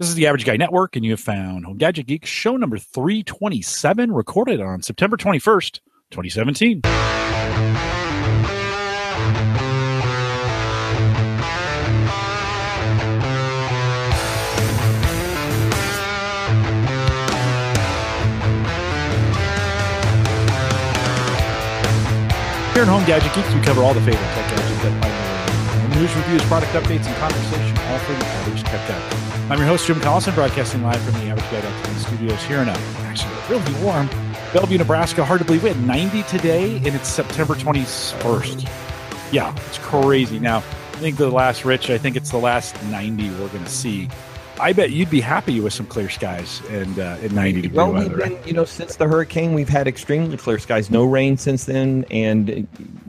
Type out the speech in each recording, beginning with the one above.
This is the Average Guy Network, and you have found Home Gadget Geek show number 327, recorded on September 21st, 2017. Here at Home Gadget Geeks, we cover all the favorite tech gadgets that. News, reviews, product updates, and conversation, all for the average tech guy. I'm your host, Jim Collison, broadcasting live from the Average Guy studios here in a, actually really warm Bellevue, Nebraska. Hard to believe we had 90 today, and it's September 21st. Yeah, it's crazy. Now, I think the last, Rich, I think it's the last 90 we're going to see. I bet you'd be happy with some clear skies and uh, at 90 degree well, weather. We've been, you know, since the hurricane, we've had extremely clear skies. No rain since then, and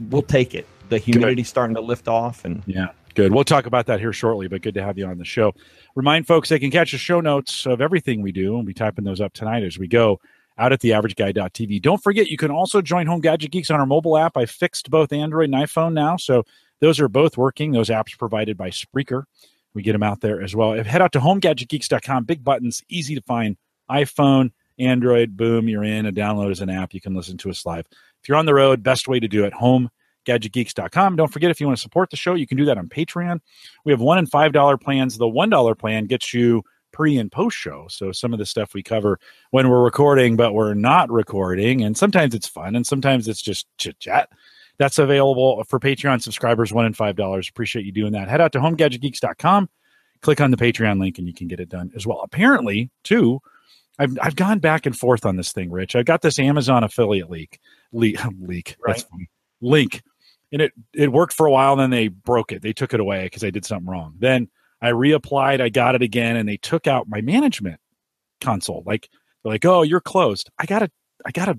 we'll take it. The humidity's starting to lift off, and yeah, good. We'll talk about that here shortly. But good to have you on the show. Remind folks they can catch the show notes of everything we do, and be typing those up tonight as we go out at theaverageguy.tv. Don't forget, you can also join Home Gadget Geeks on our mobile app. I fixed both Android and iPhone now, so those are both working. Those apps provided by Spreaker. We get them out there as well. Head out to homegadgetgeeks.com. Big buttons, easy to find. iPhone, Android, boom, you're in. A download is an app. You can listen to us live. If you're on the road, best way to do it, homegadgetgeeks.com. Don't forget, if you want to support the show, you can do that on Patreon. We have one and $5 plans. The $1 plan gets you pre and post show. So some of the stuff we cover when we're recording, but we're not recording. And sometimes it's fun and sometimes it's just chit chat. That's available for Patreon subscribers, one and five dollars. Appreciate you doing that. Head out to homegadgetgeeks.com, click on the Patreon link, and you can get it done as well. Apparently, too, I've I've gone back and forth on this thing, Rich. I've got this Amazon affiliate leak leak leak. Right. That's funny. Link. And it it worked for a while, then they broke it. They took it away because I did something wrong. Then I reapplied, I got it again, and they took out my management console. Like they're like, oh, you're closed. I got a I got a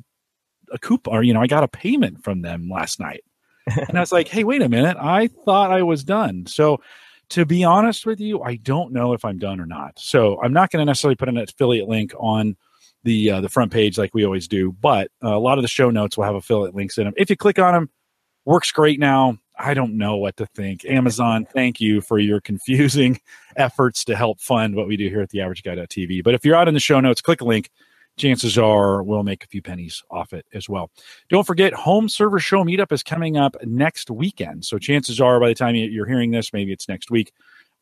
a coupon or you know i got a payment from them last night and i was like hey wait a minute i thought i was done so to be honest with you i don't know if i'm done or not so i'm not going to necessarily put an affiliate link on the uh, the front page like we always do but uh, a lot of the show notes will have affiliate links in them if you click on them works great now i don't know what to think amazon thank you for your confusing efforts to help fund what we do here at the average guy.tv but if you're out in the show notes click a link chances are we'll make a few pennies off it as well. Don't forget, Home Server Show Meetup is coming up next weekend. So chances are by the time you're hearing this, maybe it's next week.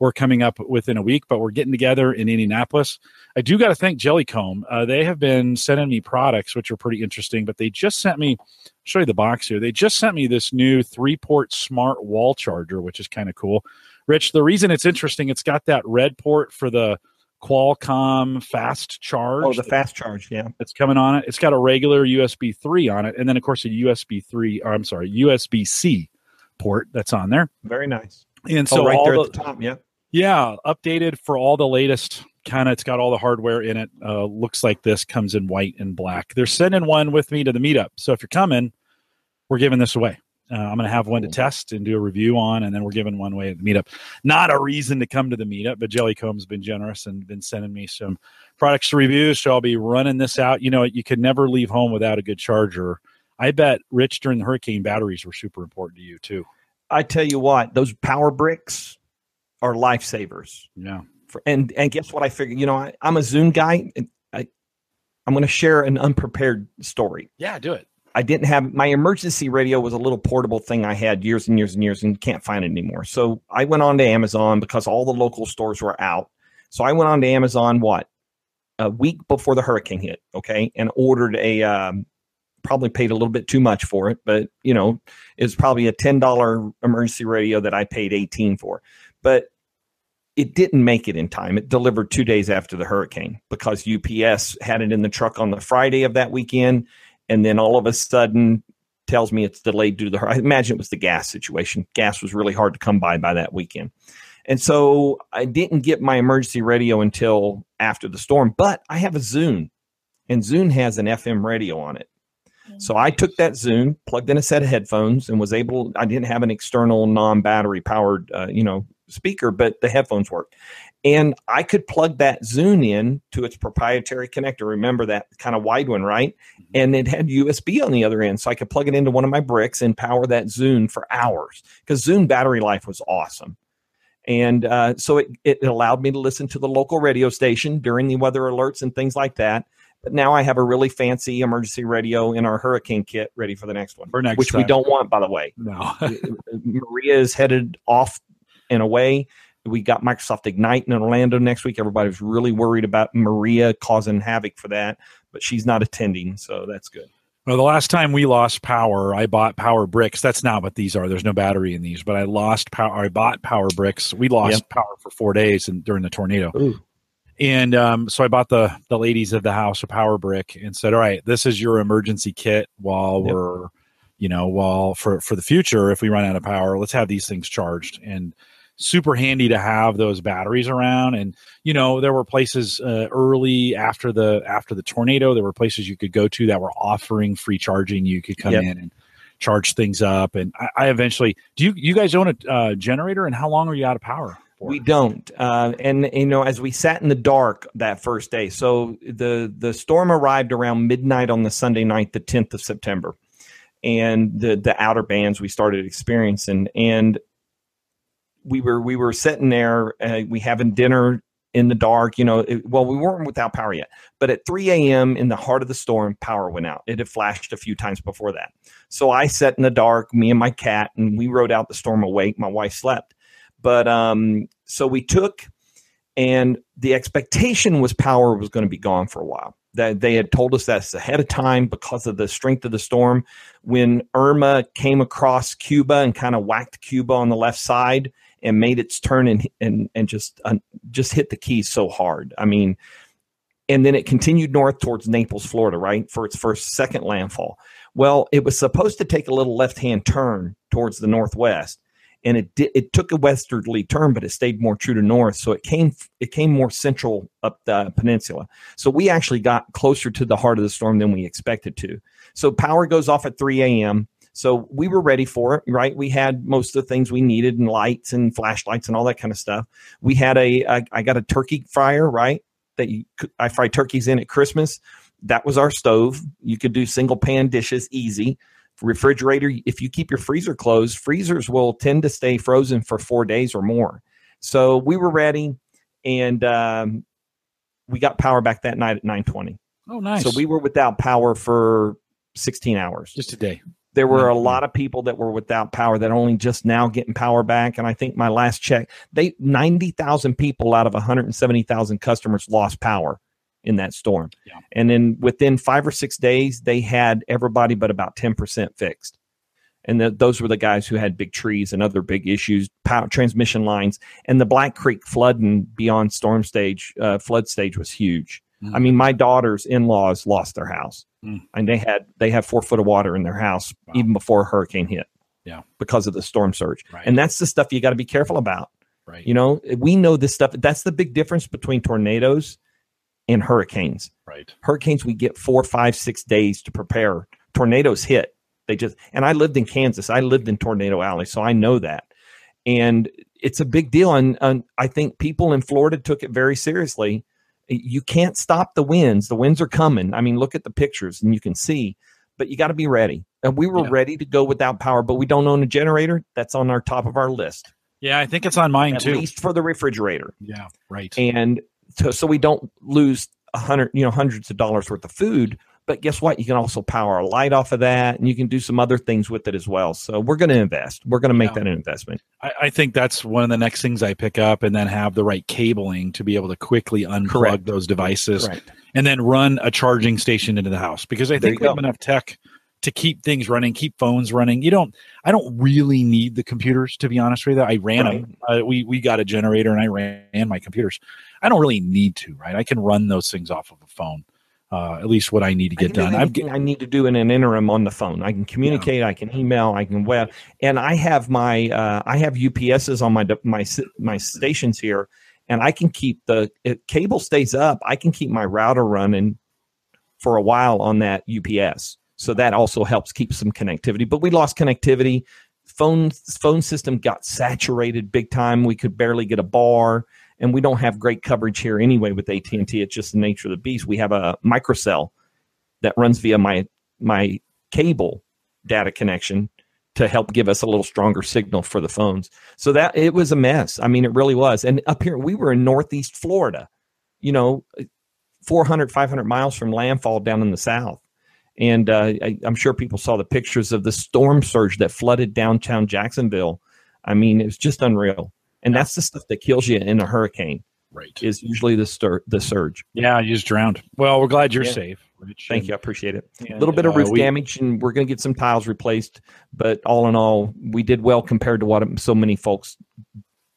We're coming up within a week, but we're getting together in Indianapolis. I do got to thank Jellycomb. Uh, they have been sending me products, which are pretty interesting, but they just sent me, I'll show you the box here. They just sent me this new three port smart wall charger, which is kind of cool. Rich, the reason it's interesting, it's got that red port for the Qualcomm fast charge. Oh, the fast charge, yeah. It's coming on it. It's got a regular USB 3 on it, and then of course a USB 3, or I'm sorry, USB C port that's on there. Very nice. And so oh, right there the, at the top, yeah. Yeah, updated for all the latest kind of it's got all the hardware in it. Uh, looks like this comes in white and black. They're sending one with me to the meetup. So if you're coming, we're giving this away. Uh, I'm going to have one to test and do a review on, and then we're giving one away at the meetup. Not a reason to come to the meetup, but Jellycomb's been generous and been sending me some products to review. So I'll be running this out. You know, you could never leave home without a good charger. I bet, Rich, during the hurricane, batteries were super important to you too. I tell you what, those power bricks are lifesavers. Yeah. For, and and guess what? I figured. You know, I, I'm a Zune guy. And I I'm going to share an unprepared story. Yeah, do it. I didn't have my emergency radio was a little portable thing I had years and years and years and can't find it anymore. So I went on to Amazon because all the local stores were out. So I went on to Amazon what a week before the hurricane hit, okay, and ordered a um, probably paid a little bit too much for it, but you know it's probably a ten dollar emergency radio that I paid eighteen for, but it didn't make it in time. It delivered two days after the hurricane because UPS had it in the truck on the Friday of that weekend and then all of a sudden tells me it's delayed due to the I imagine it was the gas situation. Gas was really hard to come by by that weekend. And so I didn't get my emergency radio until after the storm, but I have a Zune and Zune has an FM radio on it. So I took that Zune, plugged in a set of headphones, and was able. I didn't have an external non-battery powered, uh, you know, speaker, but the headphones worked, and I could plug that Zune in to its proprietary connector. Remember that kind of wide one, right? And it had USB on the other end, so I could plug it into one of my bricks and power that Zune for hours because Zune battery life was awesome. And uh, so it, it allowed me to listen to the local radio station during the weather alerts and things like that. But now I have a really fancy emergency radio in our hurricane kit ready for the next one, For next which we don't want, by the way. No. Maria is headed off and way. We got Microsoft Ignite in Orlando next week. Everybody was really worried about Maria causing havoc for that, but she's not attending, so that's good. Well, the last time we lost power, I bought power bricks. That's not what these are. There's no battery in these, but I lost power. I bought power bricks. We lost Yep. power for four days and during the tornado. Ooh. And um, so I bought the the ladies of the house a power brick and said, "All right, this is your emergency kit while Yep. we're, you know, while for for the future, if we run out of power, let's have these things charged." And super handy to have those batteries around. And you know, there were places uh, early after the after the tornado, there were places you could go to that were offering free charging. You could come Yep. in and charge things up. And I, I eventually, do you you guys own a uh, generator? And how long are you out of power? For? We don't, uh, and you know, as we sat in the dark that first day, so the the storm arrived around midnight on the Sunday night, the tenth of September, and the the outer bands we started experiencing, and we were we were sitting there, uh, we having dinner in the dark. You know, it, well, we weren't without power yet, but at three a.m. in the heart of the storm, power went out. It had flashed a few times before that, so I sat in the dark, me and my cat, and we rode out the storm awake. My wife slept but um, so we took, and the expectation was power was going to be gone for a while. That they had told us that ahead of time because of the strength of the storm. When Irma came across Cuba and kind of whacked Cuba on the left side and made its turn and and and just uh, just hit the keys so hard. I mean, and then it continued north towards Naples, Florida, right for its first second landfall. Well, it was supposed to take a little left hand turn towards the northwest and it it took a westerly turn, but it stayed more true to north. So it came it came more central up the peninsula. So we actually got closer to the heart of the storm than we expected to. So power goes off at 3 a.m. So we were ready for it, right? We had most of the things we needed and lights and flashlights and all that kind of stuff. We had a I, I got a turkey fryer, right? That you I fry turkeys in at Christmas. That was our stove. You could do single pan dishes easy refrigerator if you keep your freezer closed freezers will tend to stay frozen for four days or more so we were ready and um, we got power back that night at 920 oh, nice. so we were without power for 16 hours just a day. There were a Mhm. lot of people that were without power that only just now getting power back. And i think my last check they 90000 people out of 170000 customers lost power in that storm. Yeah. and then within five or six days they had everybody but about 10% fixed. And th- those were the guys who had big trees and other big issues power transmission lines. And the black creek flooding beyond storm stage uh, flood stage was huge Mm. i mean my daughter's in-laws lost their house Mm. and they had they have four foot of water in their house Wow. even before a hurricane hit Yeah. because of the storm surge Right. and that's the stuff you got to be careful about right. you know we know this stuff that's the big difference between tornadoes and hurricanes right. hurricanes we get four five six days to prepare tornadoes hit they just and i lived in kansas i lived in tornado alley so i know that and it's a big deal and, and i think people in florida took it very seriously you can't stop the winds the winds are coming i mean look at the pictures and you can see but you got to be ready and we were Yeah. ready to go without power but we don't own a generator that's on our top of our list Yeah, I think it's on mine at too. At least for the refrigerator Yeah, right. and so, so we don't lose a hundred you know hundreds of dollars worth of food but guess what you can also power a light off of that and you can do some other things with it as well so we're going to invest we're going to make Yeah. that an investment I, I think that's one of the next things I pick up, and then have the right cabling to be able to quickly unplug Correct. those devices, right and then run a charging station into the house. Because I think we have enough tech to keep things running, keep phones running. You don't. I don't really need the computers to be honest with you. I ran them. Uh, we we got a generator, and I ran my computers. I don't really need to, right? I can run those things off of a phone. Uh, at least what I need to get can do done. I've I need to do in an interim on the phone. I can communicate. I can email. I can web, and I have my uh, I have UPSs on my my my stations here, and I can keep the cable stays up. I can keep my router running for a while on that UPS, so that also helps keep some connectivity. But we lost connectivity. Phone phone system got saturated big time. We could barely get a bar and we don't have great coverage here anyway with AT&T. It's just the nature of the beast. We have a microcell that runs via my my cable data connection to help give us a little stronger signal for the phones. So that it was a mess. I mean, it really was. And up here, we were in Northeast Florida, you know, 400, 500 miles from landfall down in the south. And uh, I, I'm sure people saw the pictures of the storm surge that flooded downtown Jacksonville. I mean, it was just unreal. And that's the stuff that kills you in a hurricane. Right. Is usually the stir the surge. Yeah, you just drowned. Well, we're glad you're Yeah. safe. Rich, Thank and- you, I appreciate it. A little bit of uh, roof we- damage, and we're going to get some tiles replaced. But all in all, we did well compared to what so many folks.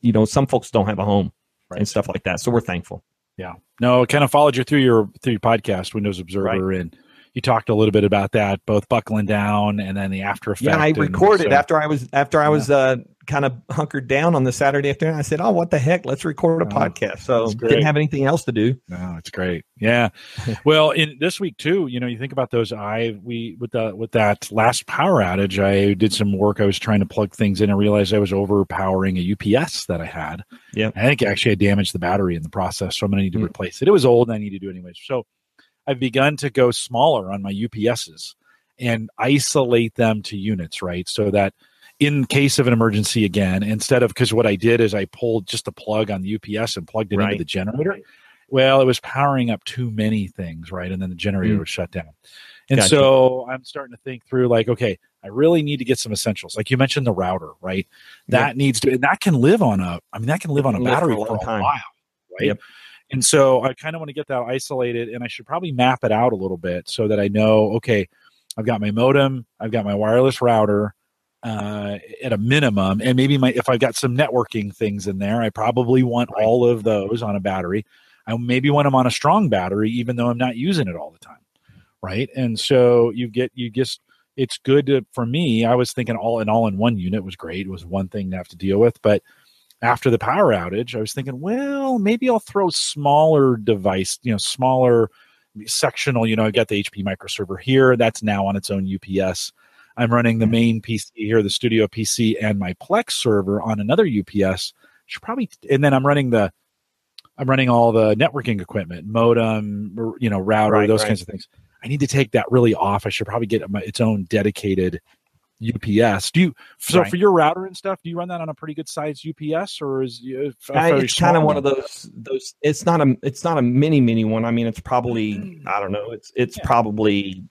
You know, some folks don't have a home Right. and stuff like that. So we're thankful. Yeah. No, it kind of followed you through your through your podcast, Windows Observer, and you talked a little bit about that, both buckling down and then the after effect. Yeah, I recorded so- after I was after I was uh, kind of hunkered down on the Saturday afternoon. I said, "Oh, what the heck? Let's record a Oh, podcast." So didn't have anything else to do. No, it's great. Yeah. well, in this week too, you know, you think about those. I we with the with that last power outage, I did some work. I was trying to plug things in and realized I was overpowering a UPS that I had. Yeah. I think actually I damaged the battery in the process, so I'm going to need to Mm. replace it. It was old, and I need to do it anyways. So I've begun to go smaller on my UPSs and isolate them to units, right? So that in case of an emergency again, instead of because what I did is I pulled just the plug on the UPS and plugged it into the generator. Well, it was powering up too many things, right? And then the generator Mm. was shut down. And Gotcha. so I'm starting to think through like, okay, I really need to get some essentials. Like you mentioned the router, right? That needs to and that can live on a I mean that can live on a live for battery a for a, while, right? Yep. And so I kind of want to get that isolated and I should probably map it out a little bit so that I know, okay, I've got my modem, I've got my wireless router uh, at a minimum, and maybe my if I've got some networking things in there, I probably want Right. all of those on a battery. I maybe want them on a strong battery, even though I'm not using it all the time, right? And so you get you just it's good to, for me. I was thinking all an all in one unit was great. It was one thing to have to deal with, but after the power outage, I was thinking, well, maybe I'll throw smaller device, you know, smaller sectional. You know, I got the HP microserver here. That's now on its own UPS. I'm running the main PC here, the studio PC, and my Plex server on another UPS. Should probably, and then I'm running the, I'm running all the networking equipment, modem, you know, router, Right, those right. kinds of things. I need to take that really off. I should probably get my, its own dedicated UPS. Do you? So Right. for your router and stuff, do you run that on a pretty good sized UPS, or is Uh, very it's kind of one of those those. It's not a it's not a mini mini one. I mean, it's probably I don't know. It's it's Yeah. probably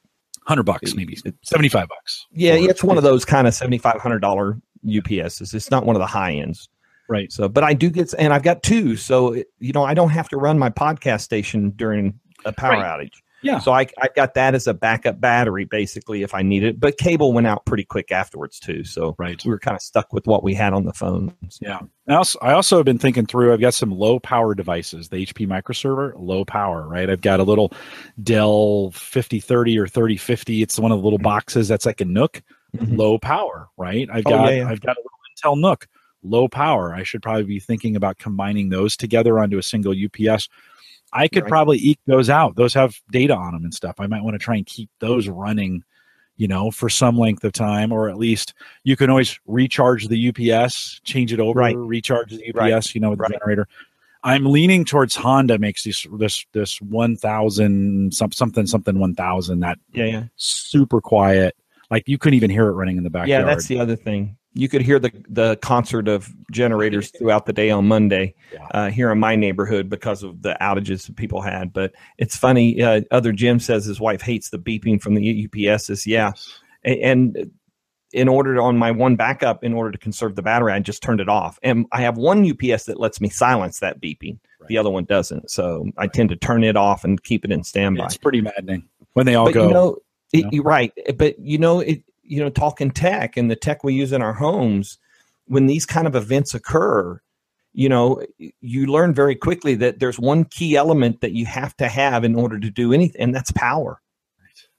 hundred bucks, maybe seventy five bucks? yeah. for- It's one of those kind of seventy five hundred dollar UPSs. It's not one of the high ends. Right. So, but I do get, and I've got two. So, you know, I don't have to run my podcast station during a power Right. outage. Yeah. So I, I got that as a backup battery, basically, if I need it. But cable went out pretty quick afterwards too. So Right. we were kind of stuck with what we had on the phone. Yeah. I also, I also have been thinking through. I've got some low power devices. The HP microserver, low power, right? I've got a little Dell 5030 or 3050. It's one of the little boxes that's like a NUC, Mhm. low power, right? I've Oh, got yeah, yeah. I've got a little Intel NUC, low power. I should probably be thinking about combining those together onto a single UPS. I could Right. probably eke those out. Those have data on them and stuff. I might want to try and keep those running, you know, for some length of time, or at least you can always recharge the UPS, change it over, Right. recharge the UPS, Right. you know, with the generator. I'm leaning towards Honda makes this this this one thousand some, something something one thousand that Yeah, yeah, super quiet. Like you couldn't even hear it running in the backyard. yeah. That's the other thing. You could hear the the concert of generators throughout the day on Monday Yeah. uh, here in my neighborhood because of the outages that people had. But it's funny. Uh, other Jim says his wife hates the beeping from the UPSs. Yeah, and in order to, on my one backup in order to conserve the battery i just turned it off and i have one ups that lets me silence that beeping the other one doesn't so i tend to turn it off and keep it in standby It's pretty maddening when they all but go. you know it, know? you're right but you know it you know talking tech and the tech we use in our homes when these kind of events occur you know you learn very quickly that there's one key element that you have to have in order to do anything and that's power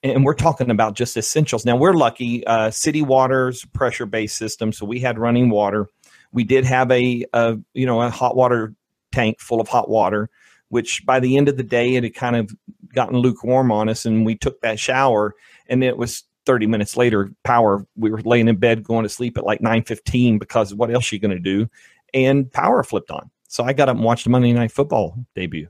and we're talking about just essentials. Now we're lucky. Uh, city waters pressure based system, so we had running water. We did have a, a you know a hot water tank full of hot water, which by the end of the day it had kind of gotten lukewarm on us, and we took that shower, and it was 30 minutes later power. We were laying in bed going to sleep at like 9:15 because what else are you going to do? And power flipped on. So I got up and watched the Monday Night Football debut.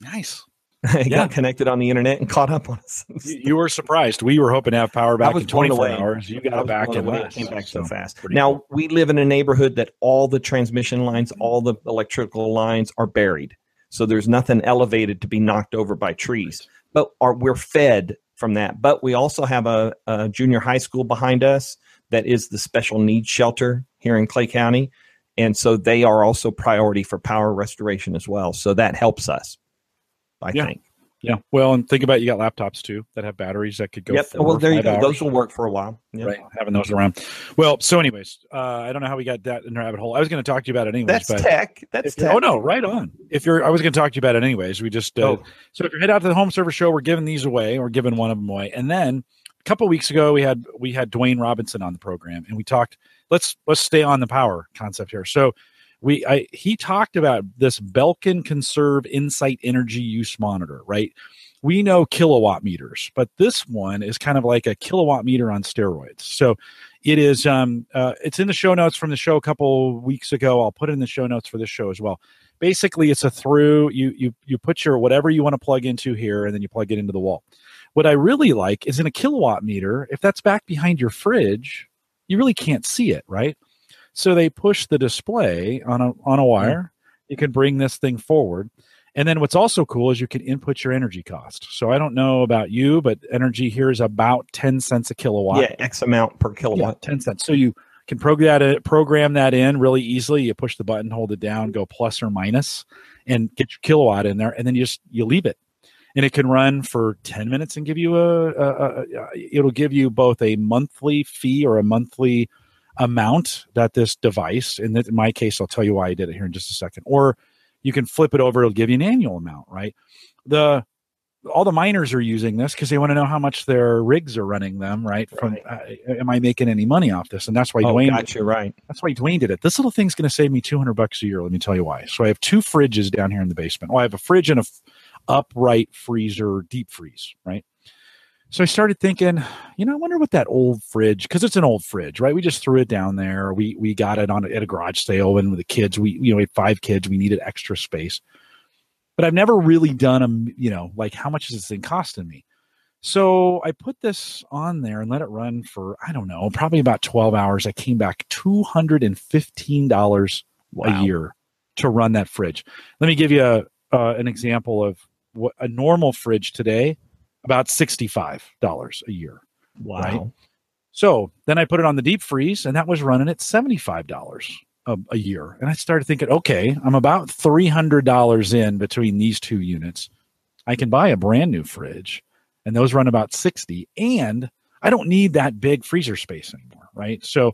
nice. it Yeah. got connected on the internet and caught up on us. You, were surprised. We were hoping to have power back in blown 24 away. hours. You got I it back in. It less. came back so, fast. Now cool. we live in a neighborhood that all the transmission lines, all the electrical lines are buried, so there's nothing elevated to be knocked over by trees. But are, we're fed from that. But we also have a, a junior high school behind us that is the special needs shelter here in Clay County, and so they are also priority for power restoration as well. So that helps us, I Yeah. think. Yeah. Well, and think about it, you got laptops too that have batteries that could go. yep. Well, there you go. hours. Those will work for a while. Yep. Right, having those around. Well, so anyways, uh, I don't know how we got that in the rabbit hole. I was going to talk to you about it anyways. That's tech. That's tech. oh no, right on. If you're, I was going to talk to you about it anyways. We just uh, Oh. so if you head out to the home server show, we're giving these away. We're giving one of them away, and then a couple weeks ago we had we had Dwayne Robinson on the program, and we talked. Let's let's stay on the power concept here. So we I he talked about this Belkin Conserve Insight Energy Use Monitor, right? We know kilowatt meters, but this one is kind of like a kilowatt meter on steroids. So it is um uh, it's in the show notes from the show a couple weeks ago. I'll put it in the show notes for this show as well. Basically, it's a through you you you put your whatever you want to plug into here, and then you plug it into the wall. What I really like is in a kilowatt meter. If that's back behind your fridge, you really can't see it, right? So they push the display on a on a wire. You can bring this thing forward. And then what's also cool is you can input your energy cost. So I don't know about you, but energy here is about 10 cents a kilowatt. Yeah, X amount per kilowatt. Yeah, kilowatt. 10 cents. So you can program that, uh, program that in really easily. You push the button, hold it down, go plus or minus, and get your kilowatt in there. And then you just, you leave it. And it can run for 10 minutes and give you a, a, a, a it'll give you both a monthly fee or a monthly amount that this device, in, th- in my case, I'll tell you why I did it here in just a second, or you can flip it over, it'll give you an annual amount, right? The, all the miners are using this because they want to know how much their rigs are running them, right? From uh, am I making any money off this? And that's why Oh, Dwayne. gotcha, right. That's why Dwayne did it. This little thing's going to save me two hundred bucks a year. Let me tell you why. So I have two fridges down here in the basement. Well, I have a fridge and a f- upright freezer, deep freeze, right? So I started thinking, you know, I wonder what that old fridge, because it's an old fridge, right? We just threw it down there. We we got it on at a garage sale and with the kids. We you know we had five kids. We needed extra space, but I've never really done a You know, like how much is this thing costing me? So I put this on there and let it run for I don't know, probably about twelve hours. I came back two hundred and fifteen dollars Wow. a year to run that fridge. Let me give you a, uh, an example of what a normal fridge today about $65 a year. Wow. Right. So then I put it on the deep freeze and that was running at $75 a, a year. And I started thinking, okay, I'm about $300 in between these two units. I can buy a brand new fridge and those run about 60 and I don't need that big freezer space anymore, right? So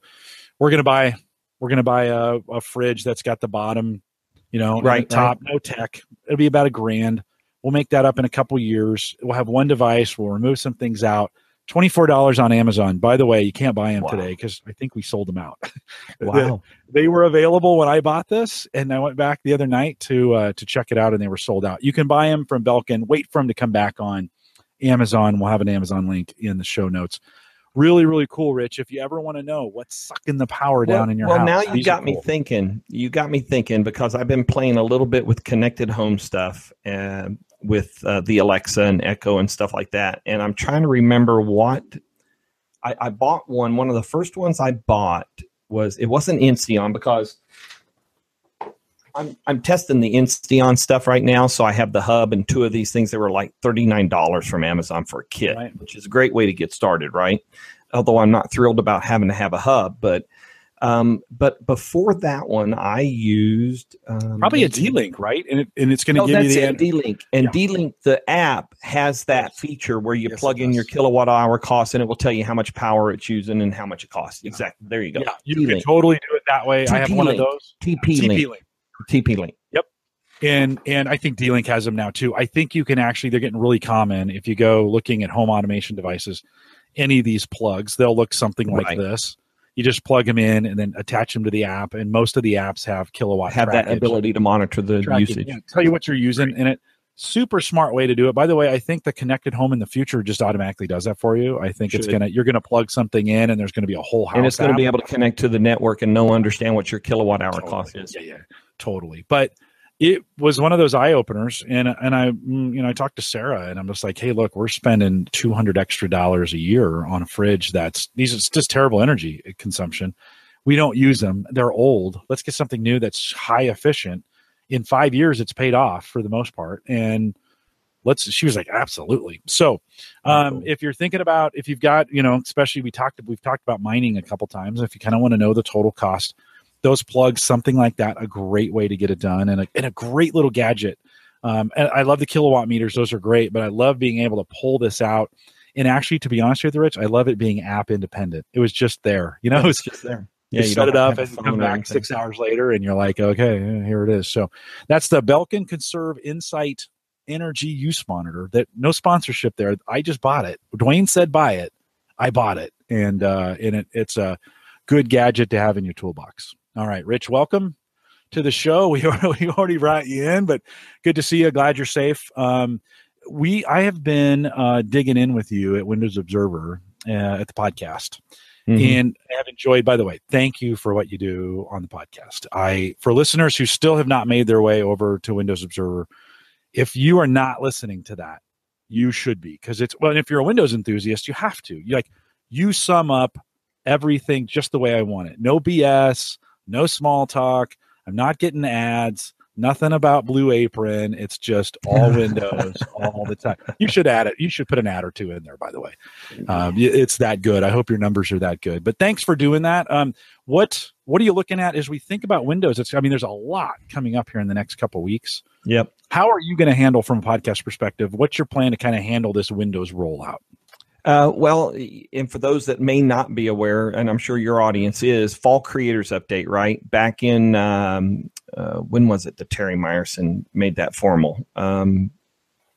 we're going to buy we're going to buy a, a fridge that's got the bottom, you know, Right, top, no tech. It'll be about a grand. We'll make that up in a couple years. We'll have one device. We'll remove some things out. Twenty-four dollars on Amazon. By the way, you can't buy them Wow. today because I think we sold them out. Wow. they were available when I bought this, and I went back the other night to uh, to check it out, and they were sold out. You can buy them from Belkin. Wait for them to come back on Amazon. We'll have an Amazon link in the show notes. Really, really cool, Rich. If you ever want to know what's sucking the power down in your well, house, now you these got me cool. thinking. You got me thinking because I've been playing a little bit with connected home stuff and with uh, the Alexa and Echo and stuff like that. And I'm trying to remember what I, I bought one. One of the first ones I bought was it wasn't Insteon because I'm I'm testing the Insteon stuff right now. So I have the hub and two of these things that were like thirty nine dollars from Amazon for a kit, Right. which is a great way to get started, right? Although I'm not thrilled about having to have a hub, but um, but before that one, I used um, Probably a D Link, right? And it, and it's going to give you the D Link. And Yeah. D-Link, the app has that feature where you Yes, plug in your kilowatt hour cost, and it will tell you how much power it's using and how much it costs. Yeah. Exactly. There you go. Yeah, you can D-Link. totally do it that way. I have one of TP-Link. those. TP TP Link. Link. TP Link. Yep. And and I think D-Link has them now too. I think you can actually they're getting really common if you go looking at home automation devices. Any of these plugs, they'll look something like Right. this. You just plug them in and then attach them to the app, and most of the apps have kilowatt. Have that ability to monitor the usage. yeah, tell you what you're using in it. Super smart way to do it. By the way, I think the connected home in the future just automatically does that for you. I think it's gonna you're gonna plug something in, and there's gonna be a whole house. And it's going to app. be able to connect to the network and know understand what your kilowatt hour Totally. cost is. Yeah, yeah, totally. But it was one of those eye openers. And and i mm, you know i talked to sarah and i'm just like hey look we're spending 200 extra dollars a year on a fridge that's these it's just terrible energy consumption. We don't use them. They're old. Let's get something new that's high efficient. In five years it's paid off for the most part. And let's she was like absolutely. So um, if you're thinking about if you've got you know especially we talked we've talked about mining a couple times. If you kind of want to know the total cost those plugs, something like that, a great way to get it done and a, and a great little gadget. Um, and I love the kilowatt meters; those are great. But I love being able to pull this out. And actually, to be honest with you, Rich, I love it being app independent. It was just there. You know, it was just there. Yeah, you, you set it up and come back six hours later, and you're like, okay, here it is. So that's the Belkin Conserve Insight Energy Use Monitor. That no sponsorship there. I just bought it. Dwayne said buy it. I bought it, and uh, and it, it's a good gadget to have in your toolbox. All right, Rich, welcome to the show. We already, we already brought you in, but good to see you. Glad you're safe. Um, we I have been uh, digging in with you at Windows Observer uh, at the podcast. Mm-hmm. And I have enjoyed, by the way, thank you for what you do on the podcast. I, for listeners who still have not made their way over to Windows Observer, if you are not listening to that, you should be because it's well, if you're a Windows enthusiast, you have to. You like you sum up everything just the way I want it. No BS, no small talk. I'm not getting ads. Nothing about Blue Apron. It's just all Windows all the time. You should add it. You should put an ad or two in there. By the way, um, it's that good. I hope your numbers are that good. But thanks for doing that. Um, what What are you looking at as we think about Windows? It's. I mean, there's a lot coming up here in the next couple weeks. Yep. How are you going to handle from a podcast perspective? What's your plan to kind of handle this Windows rollout? Uh, well, and for those that may not be aware, and I'm sure your audience is, Fall Creators Update, right? Back in, um, uh, when was it that Terry Myerson made that formal? Um,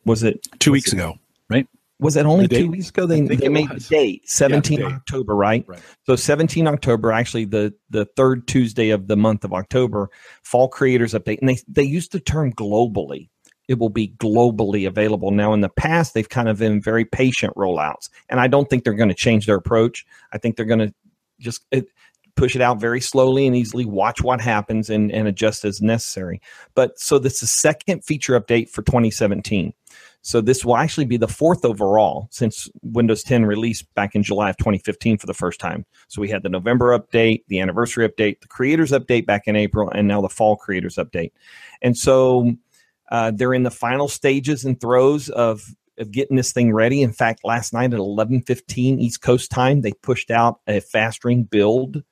was it two weeks it, ago, right? Was it only two weeks ago? They, they made was. the date, 17 yeah, October, right? right? So 17 October, actually the, the third Tuesday of the month of October, Fall Creators Update. And they, they used the term globally it will be globally available. Now, in the past, they've kind of been very patient rollouts, and I don't think they're going to change their approach. I think they're going to just it, push it out very slowly and easily, watch what happens, and, and adjust as necessary. But so this is the second feature update for 2017. So this will actually be the fourth overall since Windows 10 released back in July of 2015 for the first time. So we had the November update, the anniversary update, the creators update back in April, and now the fall creators update. And so uh, they're in the final stages and throes of of getting this thing ready. In fact, last night at 11:15 East Coast time, they pushed out a fast ring build,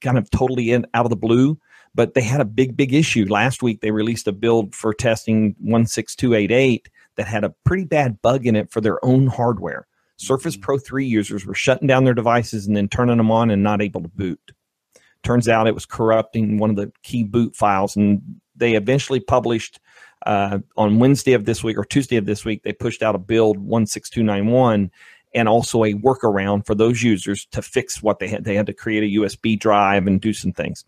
kind of totally in, out of the blue. But they had a big, big issue last week. They released a build for testing 16288 that had a pretty bad bug in it for their own hardware. Surface mm-hmm. Pro 3 users were shutting down their devices and then turning them on and not able to boot. Turns out it was corrupting one of the key boot files, and they eventually published uh, on Wednesday of this week or Tuesday of this week, they pushed out a build 16291 and also a workaround for those users to fix what they had. They had to create a USB drive and do some things.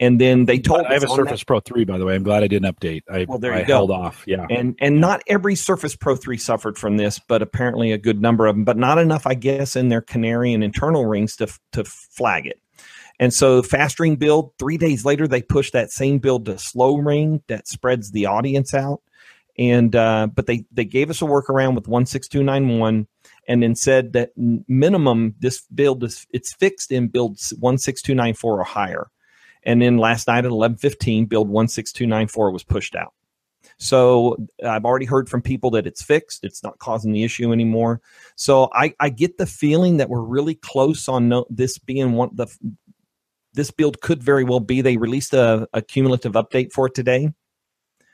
And then they told I have a Surface that, Pro 3, by the way. I'm glad I didn't update. I, well, there you I go. held off. Yeah. And and not every Surface Pro 3 suffered from this, but apparently a good number of them, but not enough, I guess, in their canary and internal rings to, to flag it. And so fast ring build, three days later, they push that same build to slow ring that spreads the audience out. And uh, but they they gave us a workaround with 16291 and then said that minimum this build is it's fixed in build 16294 or higher. And then last night at 11:15 build 16294 was pushed out. So I've already heard from people that it's fixed. It's not causing the issue anymore. So I, I get the feeling that we're really close on no, this being one the this build could very well be. They released a, a cumulative update for it today.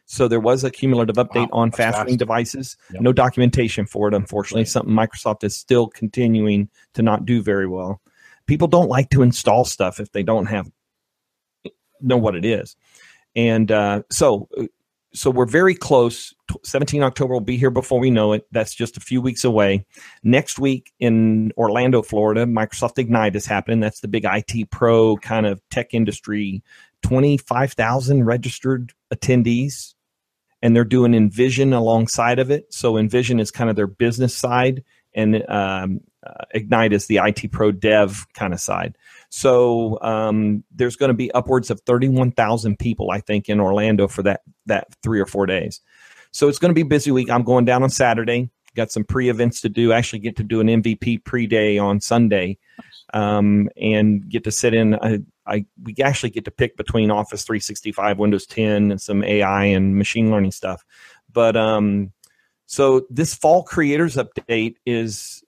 So there was a cumulative update wow, on fast devices. Yep. No documentation for it, unfortunately. Right. Something Microsoft is still continuing to not do very well. People don't like to install stuff if they don't have know what it is. And uh, so so we're very close. 17 October will be here before we know it. That's just a few weeks away. Next week in Orlando, Florida, Microsoft Ignite is happening. That's the big IT pro kind of tech industry. 25,000 registered attendees, and they're doing Envision alongside of it. So Envision is kind of their business side, and um, uh, Ignite is the IT pro dev kind of side. So um, there's going to be upwards of 31,000 people, I think, in Orlando for that that three or four days. So it's going to be busy week. I'm going down on Saturday. Got some pre events to do. Actually, get to do an MVP pre day on Sunday, um, and get to sit in. I, I we actually get to pick between Office 365, Windows 10, and some AI and machine learning stuff. But um, so this fall creators update is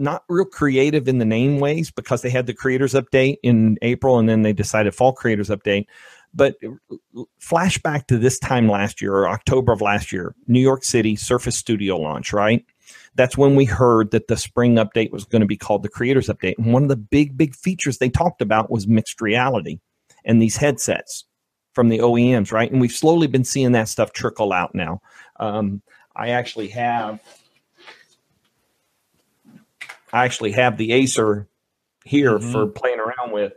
not real creative in the name ways because they had the creators update in April and then they decided fall creators update. But flashback to this time last year or October of last year, New York City Surface Studio launch, right? That's when we heard that the spring update was going to be called the creators update. And one of the big, big features they talked about was mixed reality and these headsets from the OEMs, right? And we've slowly been seeing that stuff trickle out now. Um, I actually have I actually have the Acer here mm-hmm. for playing around with,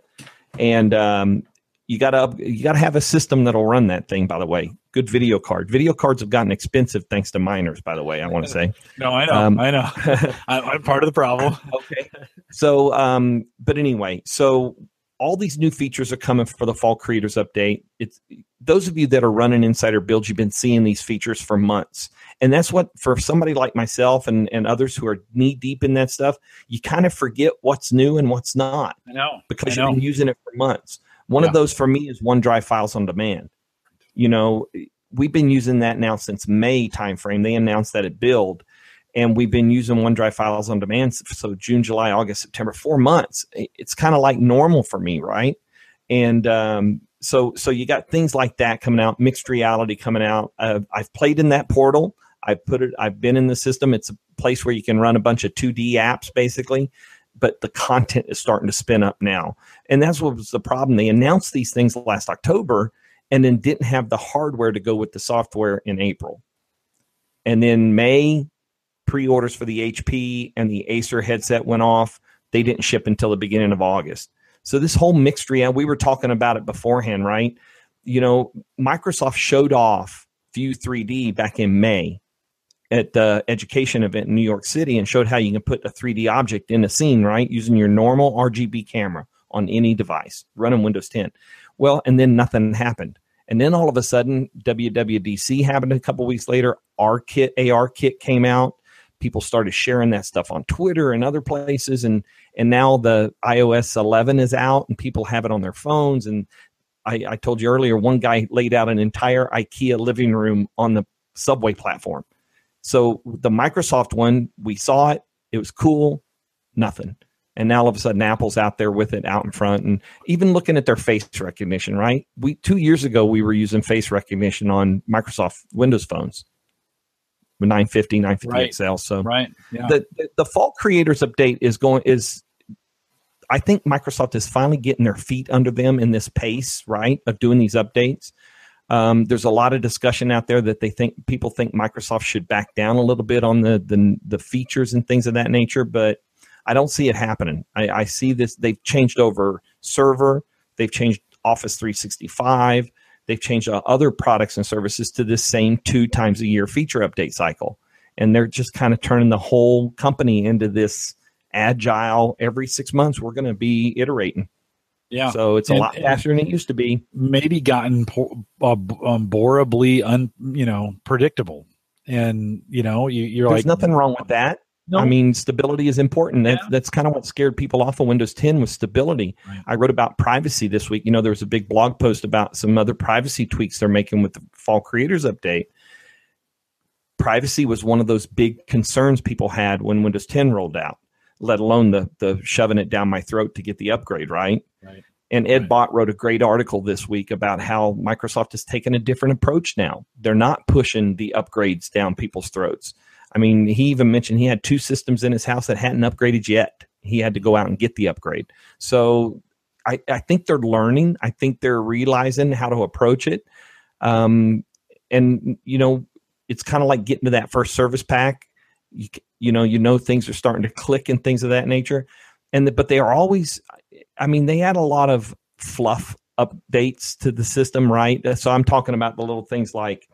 and um, you gotta you gotta have a system that'll run that thing. By the way, good video card. Video cards have gotten expensive thanks to miners. By the way, I want to say. no, I know, um, I know. I'm part of the problem. okay. So, um, but anyway, so all these new features are coming for the fall creators update. It's those of you that are running insider builds, you've been seeing these features for months. And that's what for somebody like myself and, and others who are knee deep in that stuff, you kind of forget what's new and what's not. I know. Because I know. you've been using it for months. One yeah. of those for me is OneDrive files on demand. You know, we've been using that now since May timeframe. They announced that at build and we've been using OneDrive files on demand. So June, July, August, September, four months. It's kind of like normal for me, right? And um, so, so you got things like that coming out, mixed reality coming out. Uh, I've played in that portal. I put it. I've been in the system. It's a place where you can run a bunch of 2D apps, basically. But the content is starting to spin up now, and that's what was the problem. They announced these things last October, and then didn't have the hardware to go with the software in April. And then May, pre-orders for the HP and the Acer headset went off. They didn't ship until the beginning of August. So this whole mixed reality, we were talking about it beforehand, right? You know, Microsoft showed off View 3D back in May at the education event in New York City and showed how you can put a 3D object in a scene, right? Using your normal RGB camera on any device, running Windows 10. Well, and then nothing happened. And then all of a sudden, WWDC happened a couple weeks later. R kit, AR kit came out people started sharing that stuff on Twitter and other places, and and now the iOS 11 is out, and people have it on their phones. And I, I told you earlier, one guy laid out an entire IKEA living room on the subway platform. So the Microsoft one, we saw it, it was cool, nothing. And now all of a sudden Apple's out there with it out in front and even looking at their face recognition, right? We two years ago we were using face recognition on Microsoft Windows phones. 950, 950 right. XL. So right. Yeah. The, the, fall creators update is going is I think Microsoft is finally getting their feet under them in this pace, right, of doing these updates. Um, there's a lot of discussion out there that they think people think Microsoft should back down a little bit on the the, the features and things of that nature, but I don't see it happening. I, I see this. They've changed over server. They've changed Office 365. They've changed other products and services to this same two times a year feature update cycle. And they're just kind of turning the whole company into this agile every six months we're going to be iterating. Yeah. So it's a and, lot faster than it used to be. maybe gotten po- uh, um, un you know predictable. And you know you, you're there's like nothing wrong with that no. I mean, stability is important. That's, yeah. that's kind of what scared people off of Windows 10 was stability. Right. I wrote about privacy this week. You know, there was a big blog post about some other privacy tweaks they're making with the Fall Creators Update. Privacy was one of those big concerns people had when Windows 10 rolled out, let alone the the shoving it down my throat to get the upgrade, right? Right. And Ed right. Bott wrote a great article this week about how Microsoft has taken a different approach now. They're not pushing the upgrades down people's throats I mean, he even mentioned he had two systems in his house that hadn't upgraded yet. He had to go out and get the upgrade. So I, I think they're learning. I think they're realizing how to approach it. Um, and, you know, it's kind of like getting to that first service pack. You, you know, you know, things are starting to click and things of that nature. And, the, but they are always, I mean, they add a lot of fluff updates to the system, right? So I'm talking about the little things like,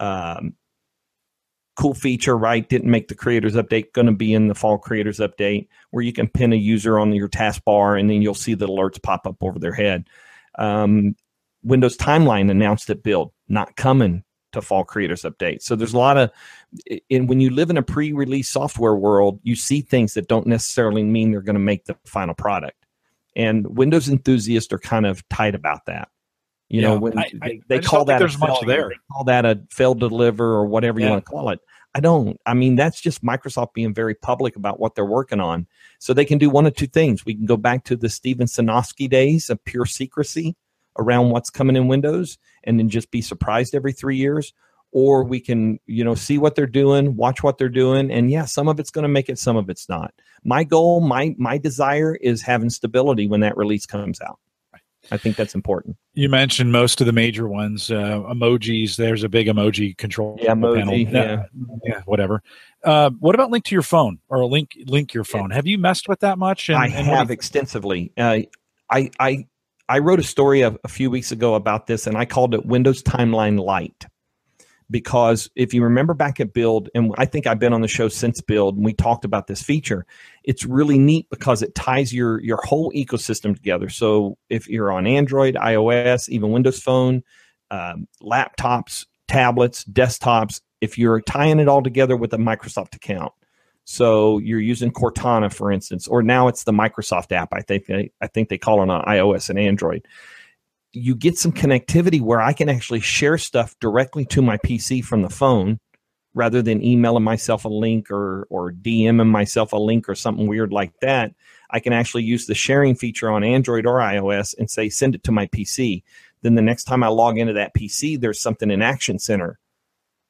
um, cool feature, right? Didn't make the creators update, going to be in the fall creators update where you can pin a user on your taskbar and then you'll see the alerts pop up over their head. Um, Windows Timeline announced it build, not coming to fall creators update. So there's a lot of, and when you live in a pre-release software world, you see things that don't necessarily mean they're going to make the final product. And Windows enthusiasts are kind of tight about that. You Yeah, know, when I- they, they I call that a there's much there. They call that a failed deliver or whatever you want to call it. I don't. I mean, that's just Microsoft being very public about what they're working on. So they can do one of two things. We can go back to the Steven Sinofsky days of pure secrecy around what's coming in Windows and then just be surprised every three years. Or we can, you know, see what they're doing, watch what they're doing, and yeah, some of it's going to make it, some of it's not. My goal, my my desire is having stability when that release comes out. I think that's important. You mentioned most of the major ones. Uh, emojis. There's a big emoji control Yeah, emoji, panel. yeah, whatever. Uh, what about link to your phone or link link your phone? Have you messed with that much? And, I and have extensively. Uh, I I I wrote a story a, a few weeks ago about this, and I called it Windows Timeline Light because if you remember back at Build, and I think I've been on the show since Build, and we talked about this feature. It's really neat because it ties your your whole ecosystem together. So if you're on Android, iOS, even Windows Phone, um, laptops, tablets, desktops, if you're tying it all together with a Microsoft account. So you're using Cortana, for instance, or now it's the Microsoft app. I think they, I think they call it on iOS and Android. You get some connectivity where I can actually share stuff directly to my PC from the phone, rather than emailing myself a link or or DMing myself a link or something weird like that. I can actually use the sharing feature on Android or iOS and say send it to my PC. Then the next time I log into that PC, there's something in Action Center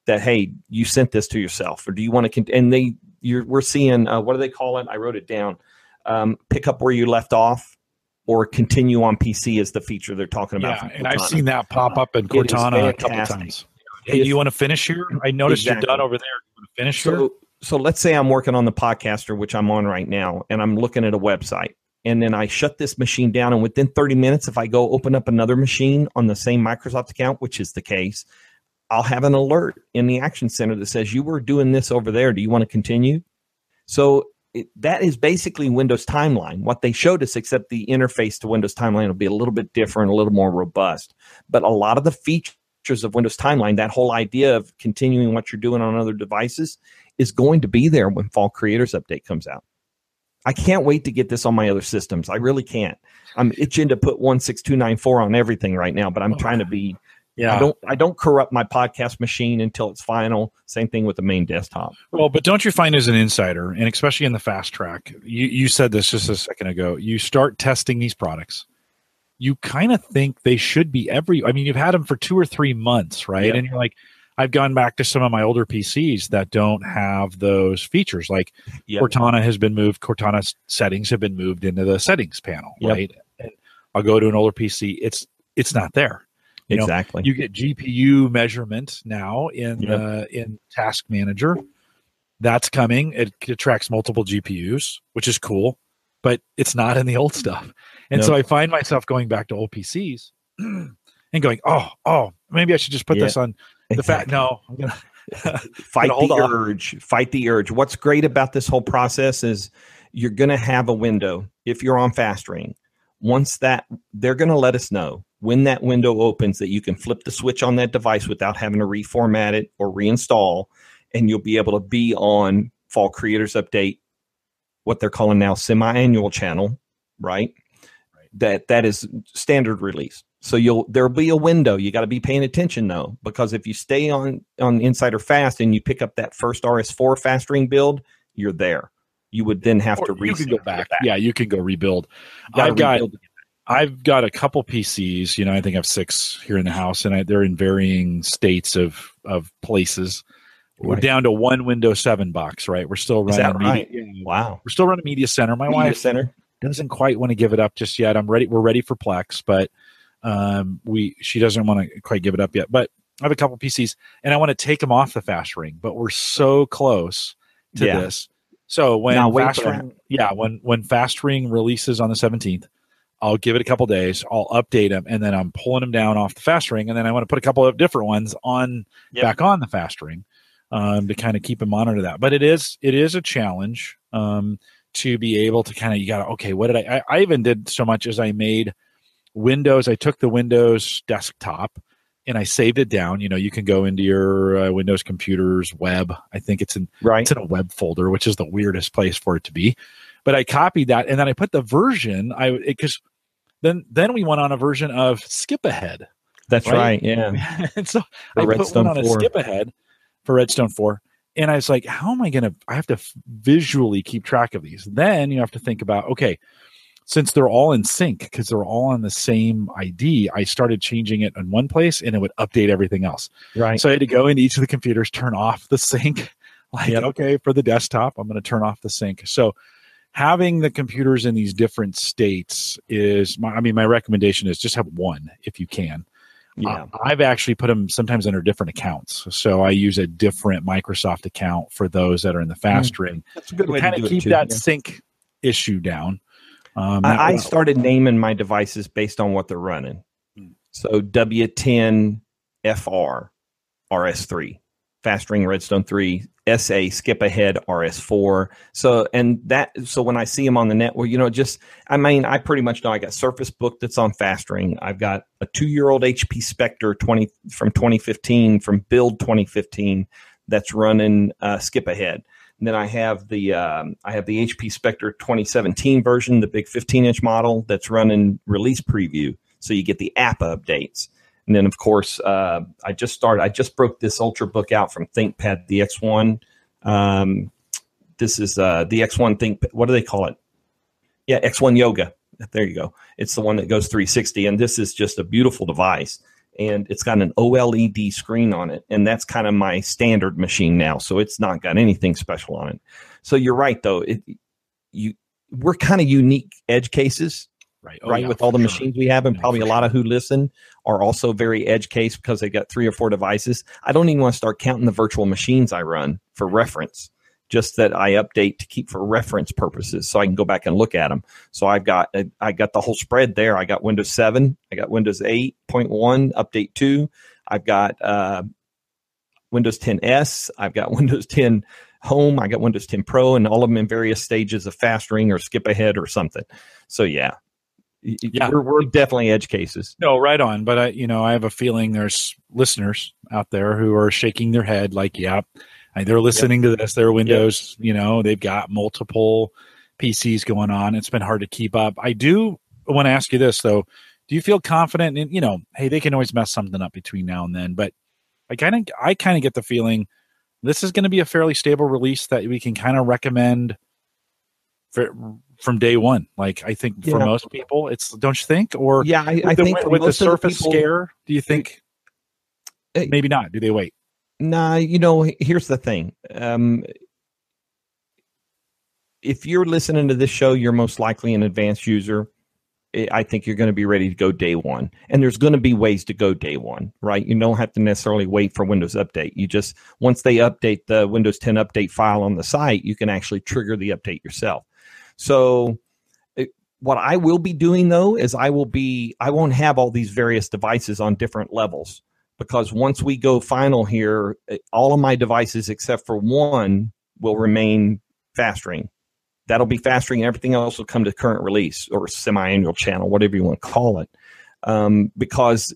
that hey, you sent this to yourself, or do you want to? Con-? And they, you're we're seeing uh, what do they call it? I wrote it down. Um, pick up where you left off, or continue on PC is the feature they're talking about. yeah, and I've seen that pop up in Cortana a couple times. Hey, you want to finish here? I noticed you're done over there. You want to finish here? So, so let's say I'm working on the podcaster, which I'm on right now, and I'm looking at a website. And then I shut this machine down. And within 30 minutes, if I go open up another machine on the same Microsoft account, which is the case, I'll have an alert in the Action Center that says, You were doing this over there. Do you want to continue? So it, that is basically Windows Timeline. What they showed us, except the interface to Windows Timeline will be a little bit different, a little more robust. But a lot of the features of Windows Timeline, that whole idea of continuing what you're doing on other devices, is going to be there when Fall Creators Update comes out. I can't wait to get this on my other systems. I really can't. I'm itching to put 16294 on everything right now, but I'm oh, trying to be yeah. I don't I don't corrupt my podcast machine until it's final. Same thing with the main desktop. Well, but don't you find as an insider, and especially in the fast track, you, you said this just a second ago, you start testing these products. You kind of think they should be every, I mean, you've had them for two or three months, right? Yep. And you're like, I've gone back to some of my older PCs that don't have those features. Like Yep. Cortana has been moved, Cortana's settings have been moved into the settings panel, Yep. right? And I'll go to an older PC, it's it's not there. You know, exactly. you get GPU measurement now in Yep. uh, in Task Manager. That's coming. It, it tracks multiple GPUs, which is cool, but it's not in the old stuff. And so I find myself going back to old PCs and going, "Oh, oh, maybe I should just put Yeah. this on the fact." Exactly. No, I'm gonna fight the urge fight the urge what's great about this whole process is you're going to have a window if you're on fast ring once that they're going to let us know when that window opens that you can flip the switch on that device without having to reformat it or reinstall and you'll be able to be on fall creators update what they're calling now semi-annual channel right that that is standard release so you'll there'll be a window you got to be paying attention though because if you stay on on insider fast and you pick up that first rs4 fast ring build you're there you would then have to or you can go to back. Yeah, you can go rebuild. I've got rebuild to get I've got a couple PCs. You know, I think I have six here in the house, and I, they're in varying states of of places. We're Right. down to one Windows Seven box, right? We're still Is running. that right? Media, wow We're still running Media Center. My Media wife center doesn't quite want to give it up just yet. I'm ready. We're ready for Plex, but um, we she doesn't want to quite give it up yet. But I have a couple PCs, and I want to take them off the fast ring. But we're so close to Yeah. this. So when Now fast ring, yeah, when when fast ring releases on the 17th, I'll give it a couple days. I'll update them, and then I'm pulling them down off the fast ring, and then I want to put a couple of different ones on Yep. back on the fast ring. Um, to kind of keep and monitor that. But it is it is a challenge um, to be able to kind of you got to okay, what did I, I? I even did so much as I made Windows. I took the Windows desktop and I saved it down. You know, you can go into your uh, Windows computers web. I think it's in right. it's in a web folder, which is the weirdest place for it to be. But I copied that and then I put the version. I because then then we went on a version of Skip Ahead. That's right. right yeah. and so for I Redstone put one on 4. a Skip Ahead for Redstone Four. And I was like, how am I going to? I have to visually keep track of these. Then you have to think about, okay, since they're all in sync because they're all on the same ID, I started changing it in one place and it would update everything else. Right. So I had to go into each of the computers, turn off the sync. Like, yep. okay, for the desktop, I'm going to turn off the sync. So having the computers in these different states is my, I mean, my recommendation is just have one if you can. Yeah. Uh, I've actually put them sometimes under different accounts. So I use a different Microsoft account for those that are in the fast mm. ring. That's a good way kind to of keep that yeah. sync issue down. Um, I, I started naming my devices based on what they're running. Hmm. So W10 FR RS3, Fast Ring Redstone 3, SA Skip Ahead RS4. So and that so when I see them on the net, well, you know, just I mean, I pretty much know I got Surface Book that's on Fast Ring. I've got a two year old HP Spectre 20 from 2015 from Build 2015 that's running uh, Skip Ahead. And then I have the um, I have the HP Spectre 2017 version, the big 15 inch model that's running release preview, so you get the app updates. And then of course uh, I just started. I just broke this Ultrabook out from ThinkPad, the X1. Um, this is uh, the X1 Think. What do they call it? Yeah, X1 Yoga. There you go. It's the one that goes 360, and this is just a beautiful device and it's got an OLED screen on it, and that's kind of my standard machine now. So it's not got anything special on it. So you're right, though. It you we're kind of unique edge cases, right? Oh, right, yeah, with all the sure. machines we have, and yeah, probably a lot of who listen are also very edge case because they got three or four devices. I don't even want to start counting the virtual machines I run for reference just that I update to keep for reference purposes, so I can go back and look at them. So I've got I got the whole spread there. I got Windows 7, I got Windows 8.1 update two, I've got uh, Windows 10s, I've got Windows 10 Home, I got Windows 10 Pro, and all of them in various stages of fast ring or skip ahead or something. So yeah, yeah, we're, we're definitely edge cases. No, right on. But I, you know, I have a feeling there's listeners out there who are shaking their head like, yeah they're listening yep. to this. Their Windows, yep. you know, they've got multiple PCs going on. It's been hard to keep up. I do want to ask you this though. Do you feel confident in, you know, hey, they can always mess something up between now and then, but I kind of I kind of get the feeling this is going to be a fairly stable release that we can kind of recommend for, from day one. Like I think for most people, it's don't you think? Or yeah, I, I the, think with the Surface the people, scare, do you think? maybe not. Do they wait? Nah, you know, here's the thing. Um, if you're listening to this show, you're most likely an advanced user. I think you're going to be ready to go day one. And there's going to be ways to go day one, right? You don't have to necessarily wait for Windows Update. You just, once they update the Windows 10 update file on the site, you can actually trigger the update yourself. So, it, what I will be doing though is I will be, I won't have all these various devices on different levels because once we go final here, eh, all of my devices except for one will remain fast ring. That'll be fast ring. Everything else will come to current release or semi-annual channel, whatever you want to call it, um, because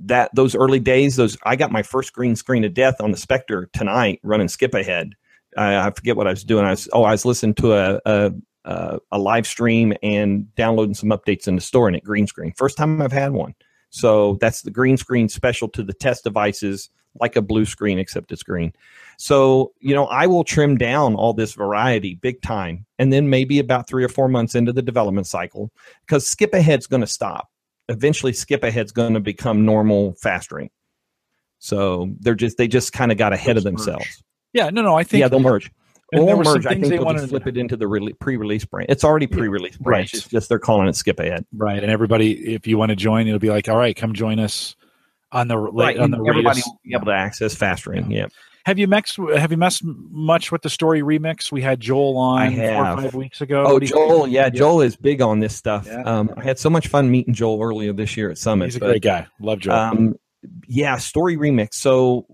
that those early days, those I got my first green screen of death on the Spectre tonight, running skip ahead. I, I forget what I was doing. I was oh, I was listening to a, a a, a live stream and downloading some updates in the store and it green screen. First time I've had one. So that's the green screen special to the test devices, like a blue screen, except it's green. So, you know, I will trim down all this variety big time. And then maybe about three or four months into the development cycle, because skip ahead's going to stop. Eventually, skip ahead's going to become normal fast ring. So they're just, they just kind of got ahead of themselves. Yeah, no, no, I think. Yeah, they'll merge. And or merge. I think they want to flip it into the re- pre-release branch. It's already pre-release branch. Right. It's just they're calling it skip ahead. Right. And everybody, if you want to join, it'll be like, all right, come join us on the right. on the everybody will be able to access fast ring. Yeah. yeah. Have you mixed? Have you messed much with the story remix? We had Joel on four or five weeks ago. Oh, Joel, yeah, Joel is big on this stuff. Yeah. Um, I had so much fun meeting Joel earlier this year at Summit. He's a but, great guy. Love Joel. Um, yeah, story remix. So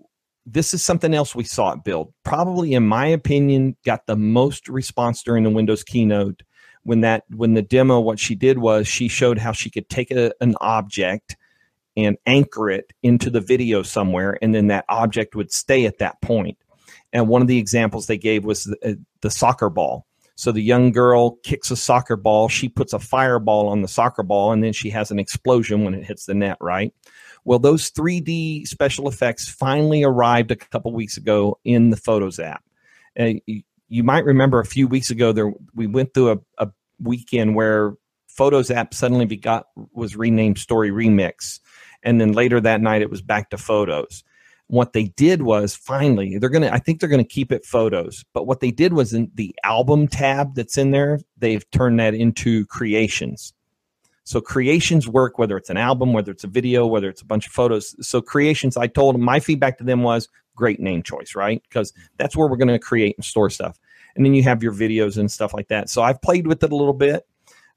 this is something else we saw it build. Probably, in my opinion, got the most response during the Windows keynote when that when the demo. What she did was she showed how she could take a, an object and anchor it into the video somewhere, and then that object would stay at that point. And one of the examples they gave was the, uh, the soccer ball. So the young girl kicks a soccer ball, she puts a fireball on the soccer ball, and then she has an explosion when it hits the net, right? Well, those 3D special effects finally arrived a couple weeks ago in the Photos app. Uh, you, you, might remember a few weeks ago there we went through a, a weekend where Photos app suddenly got was renamed Story Remix, and then later that night it was back to Photos. What they did was finally they're gonna I think they're gonna keep it Photos, but what they did was in the album tab that's in there they've turned that into Creations. So creations work whether it's an album, whether it's a video, whether it's a bunch of photos. So creations, I told them my feedback to them was great name choice, right? Because that's where we're going to create and store stuff. And then you have your videos and stuff like that. So I've played with it a little bit.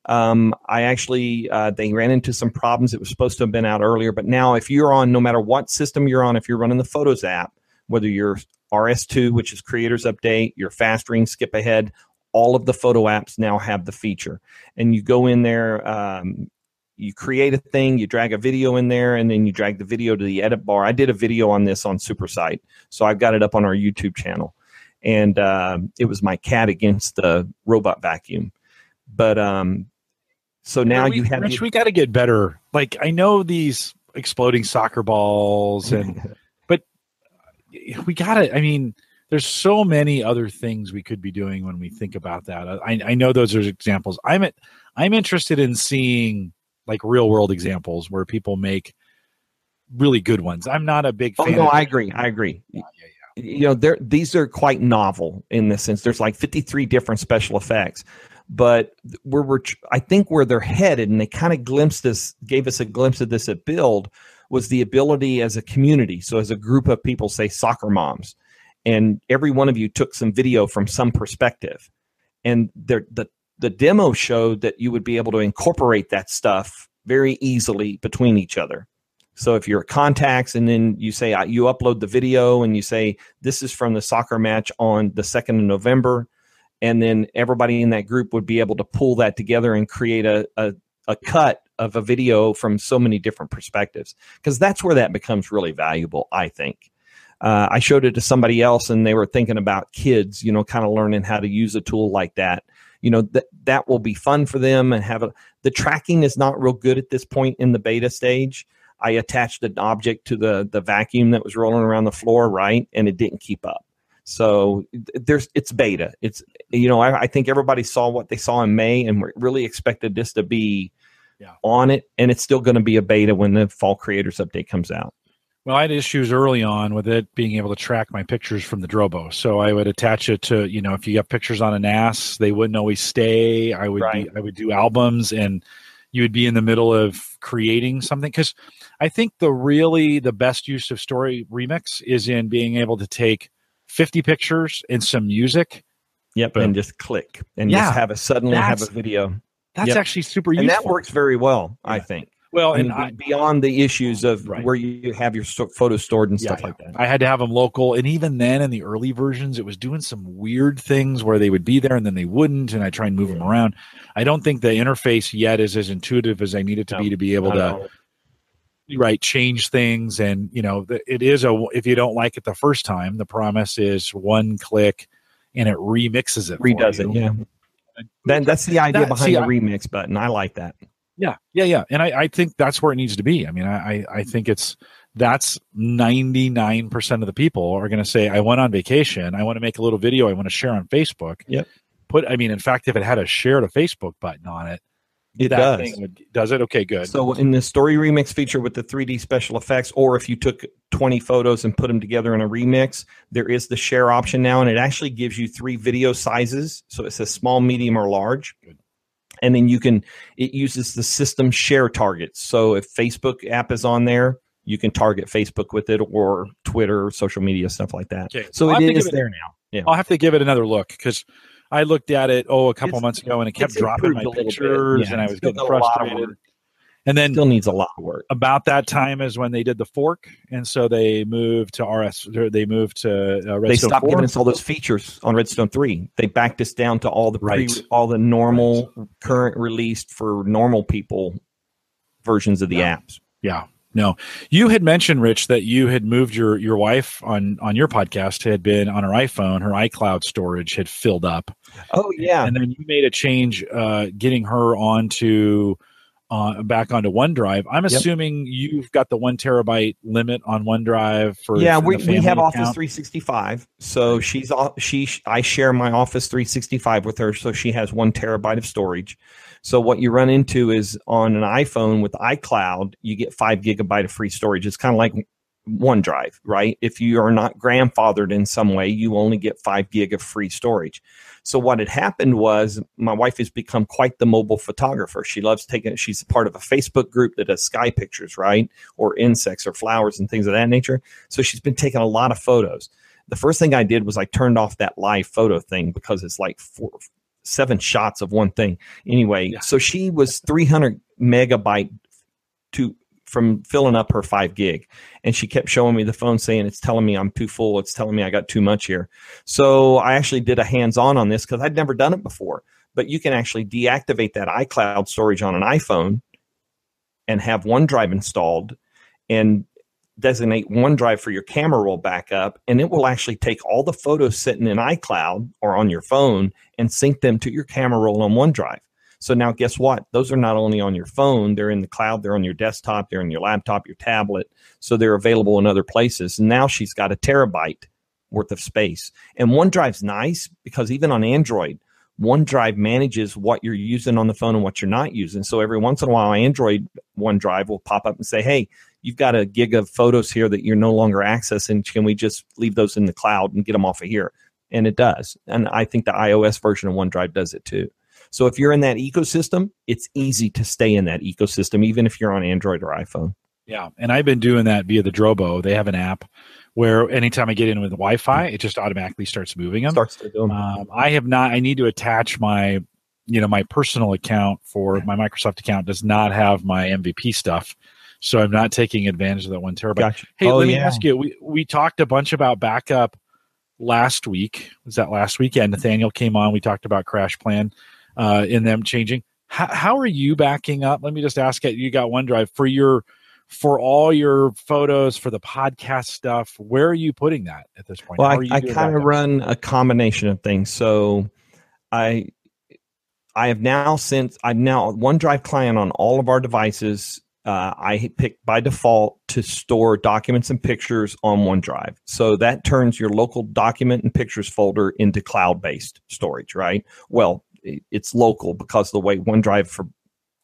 Um, I actually uh, they ran into some problems. It was supposed to have been out earlier, but now if you're on, no matter what system you're on, if you're running the Photos app, whether you're RS2, which is Creators Update, your Fast Ring, Skip Ahead, all of the photo apps now have the feature. And you go in there, um, you create a thing, you drag a video in there, and then you drag the video to the edit bar. I did a video on this on Supersite, so I've got it up on our YouTube channel. And uh, it was my cat against the robot vacuum. But um, so now we, you have. Rich, we got to get better. Like I know these exploding soccer balls, and but we got to. I mean, there's so many other things we could be doing when we think about that. I, I know those are examples. I'm at, I'm interested in seeing like real world examples where people make really good ones. I'm not a big oh, fan. Oh no, I agree. I agree. Yeah, yeah, yeah. You know, they these are quite novel in this sense. There's like 53 different special effects, but where we're, I think where they're headed, and they kind of glimpsed this, gave us a glimpse of this at Build, was the ability as a community. So as a group of people, say soccer moms, and every one of you took some video from some perspective. And the the the demo showed that you would be able to incorporate that stuff very easily between each other. So if you're contacts and then you say you upload the video and you say this is from the soccer match on the 2nd of november and then everybody in that group would be able to pull that together and create a, a, a cut of a video from so many different perspectives. Because that's where that becomes really valuable i think uh, I showed it to somebody else and they were thinking about kids, you know, kind of learning how to use a tool like that. You know, that that will be fun for them and have a, the tracking is not real good at this point in the beta stage. I attached an object to the the vacuum that was rolling around the floor, right, and it didn't keep up. So there's it's beta. It's you know I, I think everybody saw what they saw in May and really expected this to be yeah. on it, and it's still going to be a beta when the fall creators update comes out. Well, I had issues early on with it being able to track my pictures from the Drobo. So I would attach it to, you know, if you got pictures on a NAS, they wouldn't always stay. I would right. be, I would do albums and you would be in the middle of creating something because I think the really the best use of story remix is in being able to take 50 pictures and some music. Yep, but, and just click and yeah, just have a suddenly have a video. That's yep. actually super useful. and that works very well, yeah. I think. Well, and, I, beyond the issues of right. where you have your photos stored and yeah, stuff like that. I had to have them local, and even then, in the early versions, it was doing some weird things where they would be there and then they wouldn't, and I try and move yeah. them around. I don't think the interface yet is as intuitive as I need it to no, be to be able to right change things and you know it is a if you don't like it the first time the promise is one click and it remixes it redoes it yeah then that's the idea that, behind see, the remix button i like that yeah, yeah, yeah. And I, I think that's where it needs to be. I mean, I, I think it's that's 99% of the people are going to say, I went on vacation. I want to make a little video. I want to share on Facebook. Yep. Put, I mean, in fact, if it had a share to Facebook button on it, it does. Would, does it? Okay, good. So in the story remix feature with the 3D special effects, or if you took 20 photos and put them together in a remix, there is the share option now, and it actually gives you three video sizes. So it says small, medium, or large. Good and then you can it uses the system share targets. So if facebook app is on there you can target facebook with it or twitter social media stuff like that. Okay. so well, it is there now. Yeah. I'll have to give it another look because i looked at it oh a couple it's, months ago and it kept dropping my pictures yeah, and i was getting frustrated And then still needs a lot of work. About that time is when they did the fork, and so they moved to RS. They moved to uh, Redstone. They stopped 4. giving us all those features on Redstone three. They backed us down to all the pre, Right. all the normal current released for normal people versions of the Yeah. apps. Yeah. No. You had mentioned, Rich, that you had moved your your wife on on your podcast had been on her iPhone, her iCloud storage had filled up. Oh yeah, And then you made a change uh getting her onto uh, back onto OneDrive. I'm assuming you've got the one terabyte limit on OneDrive for yeah. We, we have family Office 365, so she's she I share my Office 365 with her, so she has one terabyte of storage. So what you run into is on an iPhone with iCloud, you get five gigabyte of free storage. It's kind of like OneDrive, right? If you are not grandfathered in some way, you only get five gig of free storage. So what had happened was my wife has become quite the mobile photographer. She loves taking. She's part of a Facebook group that does sky pictures, right, or insects or flowers and things of that nature. So she's been taking a lot of photos. The first thing I did was I turned off that live photo thing because it's like four, seven shots of one thing. Anyway, Yeah. so she was 300 megabyte to from filling up her five gig, and she kept showing me the phone saying it's telling me I'm too full. It's telling me I got too much here. So I actually did a hands on on this because I'd never done it before. But you can actually deactivate that iCloud storage on an iPhone and have OneDrive installed and designate OneDrive for your camera roll backup, and it will actually take all the photos sitting in iCloud or on your phone and sync them to your camera roll on OneDrive. So now, guess what? Those are not only on your phone, they're in the cloud, they're on your desktop, they're on your laptop, your tablet. So they're available in other places. Now she's got a terabyte worth of space. And OneDrive's nice because even on Android, OneDrive manages what you're using on the phone and what you're not using. So every once in a while, Android OneDrive will pop up and say, hey, you've got a gig of photos here that you're no longer accessing. Can we just leave those in the cloud and get them off of here? And it does. And I think the iOS version of OneDrive does it too. So if you're in that ecosystem, it's easy to stay in that ecosystem, even if you're on Android or iPhone. Yeah, and I've been doing that via the Drobo. They have an app where anytime I get in with Wi-Fi, it just automatically starts moving them. Starts to do 'em. Um, I have not. I need to attach my, you know, my personal account for my Microsoft account does not have my MVP stuff, so I'm not taking advantage of that one terabyte. Gotcha. Hey, Oh, let me yeah. ask you. We we talked a bunch about backup last week. Was that last weekend? Nathaniel came on. We talked about Crash Plan uh, in them changing. How, how are you backing up? Let me just ask it. You got OneDrive for your for all your photos for the podcast stuff. Where are you putting that at this point? Well, I, I kind of run a combination of things. So I I have now since I'm now OneDrive client on all of our devices. Uh, I pick by default to store documents and pictures on OneDrive. So that turns your local document and pictures folder into cloud based storage, right? Well, it's local because the way OneDrive for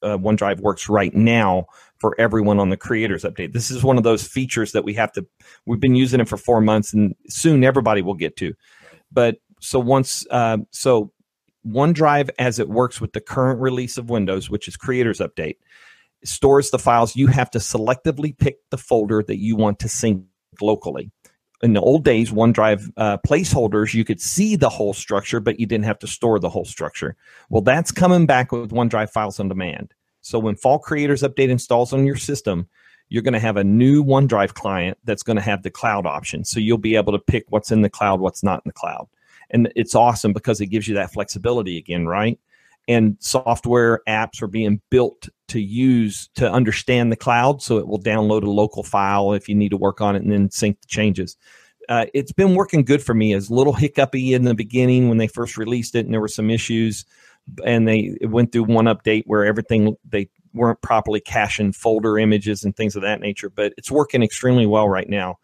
uh, OneDrive works right now for everyone on the creators update. This is one of those features that we have to we've been using it for four months and soon everybody will get to. But so once uh, so onedrive as it works with the current release of windows which is creators update stores the files. You have to selectively pick the folder that you want to sync locally in the old days onedrive uh, placeholders you could see the whole structure but you didn't have to store the whole structure well that's coming back with onedrive files on demand so when fall creators update installs on your system you're going to have a new OneDrive client that's going to have the cloud option. So you'll be able to pick what's in the cloud, what's not in the cloud. And it's awesome because it gives you that flexibility again, right? And software apps are being built to use to understand the cloud. So it will download a local file if you need to work on it and then sync the changes. Uh, it's been working good for me. As a little hiccupy in the beginning when they first released it and there were some issues and they went through one update where everything they weren't properly caching folder images and things of that nature, but it's working extremely well right now.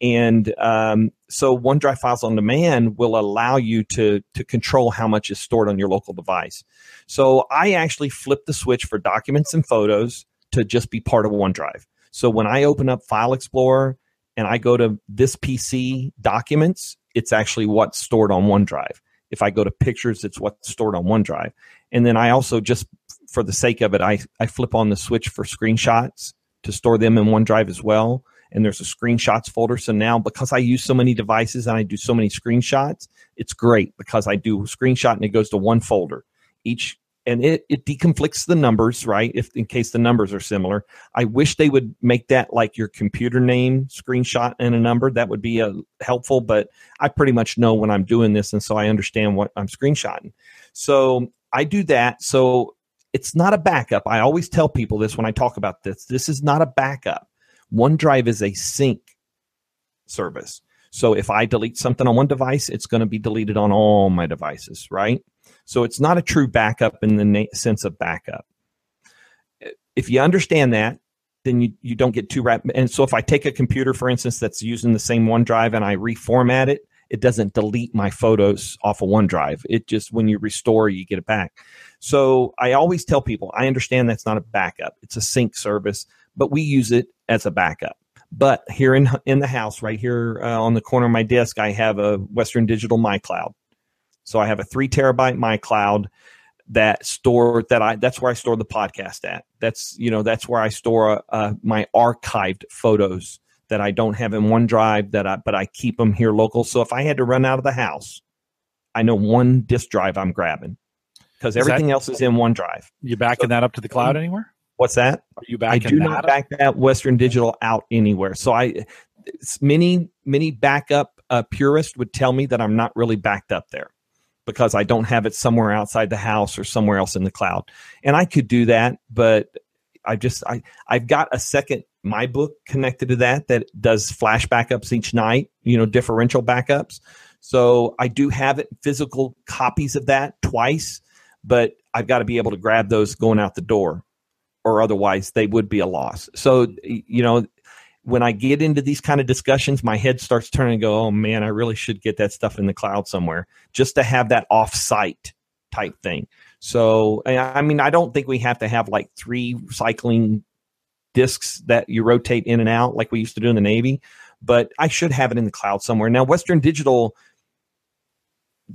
And um, so OneDrive Files on Demand will allow you to to control how much is stored on your local device. So I actually flip the switch for documents and photos to just be part of OneDrive. So when I open up File Explorer and I go to this PC documents, it's actually what's stored on OneDrive. If I go to pictures, it's what's stored on OneDrive. And then I also just for the sake of it, I, I flip on the switch for screenshots to store them in OneDrive as well. And there's a screenshots folder. So now, because I use so many devices and I do so many screenshots, it's great because I do a screenshot and it goes to one folder. Each and it, it deconflicts the numbers, right? If in case the numbers are similar. I wish they would make that like your computer name screenshot and a number. That would be uh, helpful, but I pretty much know when I'm doing this, and so I understand what I'm screenshotting. So I do that. So it's not a backup. I always tell people this when I talk about this. This is not a backup. OneDrive is a sync service. So if I delete something on one device, it's going to be deleted on all my devices, right? So it's not a true backup in the na- sense of backup. If you understand that, then you, you don't get too wrapped. And so if I take a computer, for instance, that's using the same OneDrive and I reformat it, it doesn't delete my photos off of OneDrive. It just, when you restore, you get it back. So I always tell people, I understand that's not a backup. It's a sync service, but we use it as a backup. But here in in the house, right here uh, on the corner of my desk, I have a Western Digital MyCloud. So I have a three terabyte MyCloud that store that I that's where I store the podcast at. That's you know that's where I store uh, my archived photos that I don't have in OneDrive that I but I keep them here local. So if I had to run out of the house, I know one disk drive I'm grabbing because everything that, else is in OneDrive. You backing so, that up to the cloud anywhere? What's that? Are you back? I do not back that Western Digital out anywhere. So I many many backup uh, purists would tell me that I'm not really backed up there because I don't have it somewhere outside the house or somewhere else in the cloud. And I could do that, but I just I I've got a second my book connected to that that does flash backups each night, you know, differential backups. So I do have it physical copies of that twice, but I've got to be able to grab those going out the door or otherwise they would be a loss. So, you know, when I get into these kind of discussions, my head starts turning and go, oh man, I really should get that stuff in the cloud somewhere just to have that off-site type thing. So, I mean, I don't think we have to have like three cycling disks that you rotate in and out like we used to do in the Navy, but I should have it in the cloud somewhere. Now, Western Digital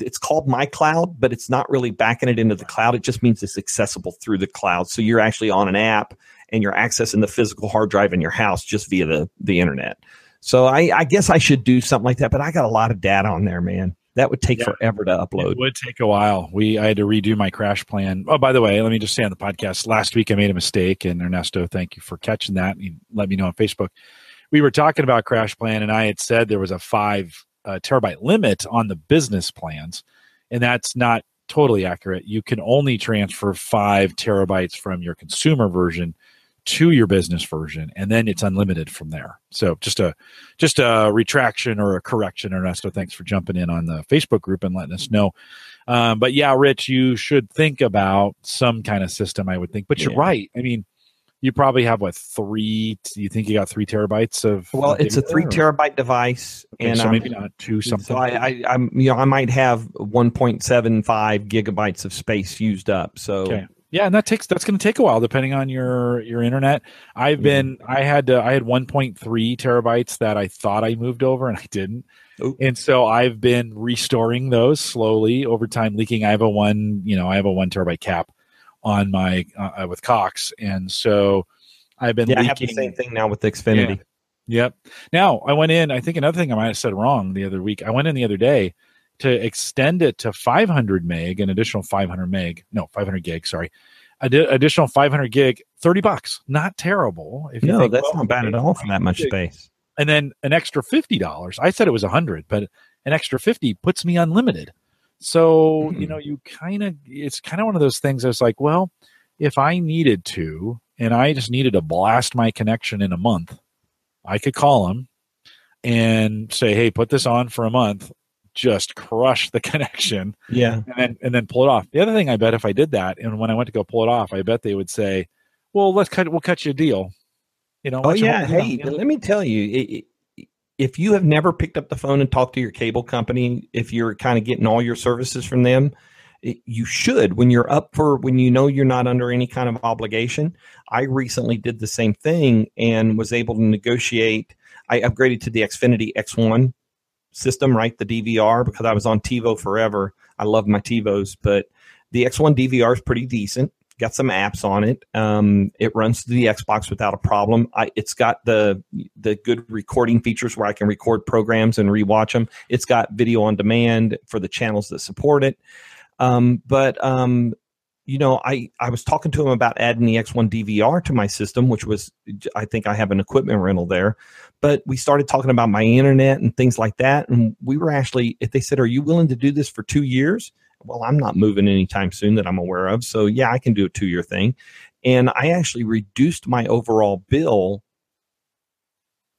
it's called my cloud but it's not really backing it into the cloud. It just means it's accessible through the cloud. So you're actually on an app and you're accessing the physical hard drive in your house just via the the internet. So i i guess i should do something like that but i got a lot of data on there man. That would take yeah, forever to upload. It would take a while. We i had to redo my crash plan. Oh by the way let me just say on the podcast last week i made a mistake and ernesto thank you for catching that. You let me know on facebook. We were talking about crash plan and i had said there was a five uh, terabyte limit on the business plans, and that's not totally accurate. You can only transfer five terabytes from your consumer version to your business version, and then it's unlimited from there. So just a just a retraction or a correction, Ernesto. Thanks for jumping in on the Facebook group and letting us know. Um, but yeah, Rich, you should think about some kind of system. I would think, but yeah. you're right. I mean, you probably have what three? You think you got three terabytes of? Well, it's a three or? terabyte device, okay, and so maybe not two something. So I, I, am you know, I might have 1.75 gigabytes of space used up. So okay. Yeah, and that takes that's going to take a while depending on your your internet. I've been I had to, I had 1.3 terabytes that I thought I moved over and I didn't. Ooh. And so I've been restoring those slowly over time leaking. I have a one, you know, I have a 1 terabyte cap on my uh, with Cox, and so I've been. Yeah, leaking. I have the same thing now with Xfinity. Yeah. Yep. Now I went in. I think another thing I might have said wrong the other week. I went in the other day to extend it to 500 meg, an additional 500 meg. No, 500 gig. Sorry, Ad- additional 500 gig, 30 bucks. Not terrible. If no, think, that's well, not bad at all for that much gig. space. And then an extra fifty dollars. I said it was a hundred, but an extra fifty puts me unlimited. So, mm-hmm. you know, you kind of, it's kind of one of those things that's like, well, if I needed to, and I just needed to blast my connection in a month, I could call them and say, hey, put this on for a month, just crush the connection. Yeah. And then, and then pull it off. The other thing I bet if I did that, and when I went to go pull it off, I bet they would say, well, let's cut, we'll cut you a deal. You know, oh yeah. Hey, let me tell you, it, if you have never picked up the phone and talked to your cable company, if you're kind of getting all your services from them, it, you should when you're up for when you know you're not under any kind of obligation. I recently did the same thing and was able to negotiate. I upgraded to the Xfinity X1 system, right? The DVR because I was on TiVo forever. I love my TiVos, but the X1 DVR is pretty decent got some apps on it. Um, it runs through the Xbox without a problem. I, it's got the the good recording features where I can record programs and rewatch them. It's got video on demand for the channels that support it. Um, but um, you know, I, I was talking to him about adding the X1 DVR to my system, which was, I think I have an equipment rental there. But we started talking about my internet and things like that. And we were actually, if they said, Are you willing to do this for two years? Well, I'm not moving anytime soon that I'm aware of. So, yeah, I can do a two year thing. And I actually reduced my overall bill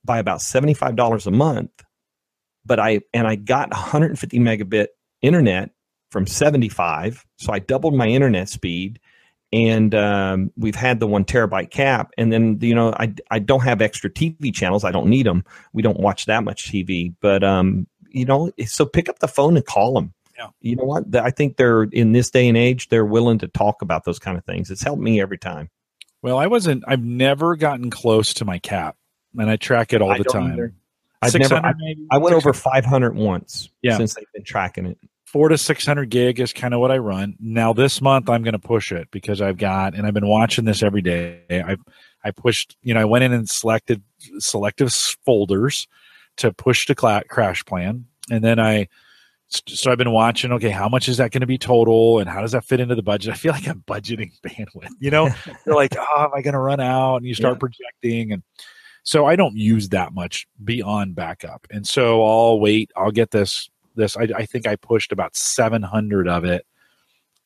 by about $75 a month. But I, and I got 150 megabit internet from 75. So I doubled my internet speed and um, we've had the one terabyte cap. And then, you know, I, I don't have extra TV channels. I don't need them. We don't watch that much TV, but, um, you know, so pick up the phone and call them. Yeah. You know what? I think they're in this day and age, they're willing to talk about those kind of things. It's helped me every time. Well, I wasn't, I've never gotten close to my cap and I track it all I the time. either. I've never, I, maybe? I went 600? over 500 once Yeah. since they've been tracking it. four to 600 gig is kind of what I run. Now this month I'm going to push it because I've got, and I've been watching this every day. I, I pushed, you know, I went in and selected selective folders to push to cla- crash plan. And then I, so I've been watching, okay, how much is that going to be total? And how does that fit into the budget? I feel like I'm budgeting bandwidth, you know, you're like, oh, am I going to run out? And you start Yeah. projecting. And so I don't use that much beyond backup. And so I'll wait, I'll get this this I, I think I pushed about 700 of it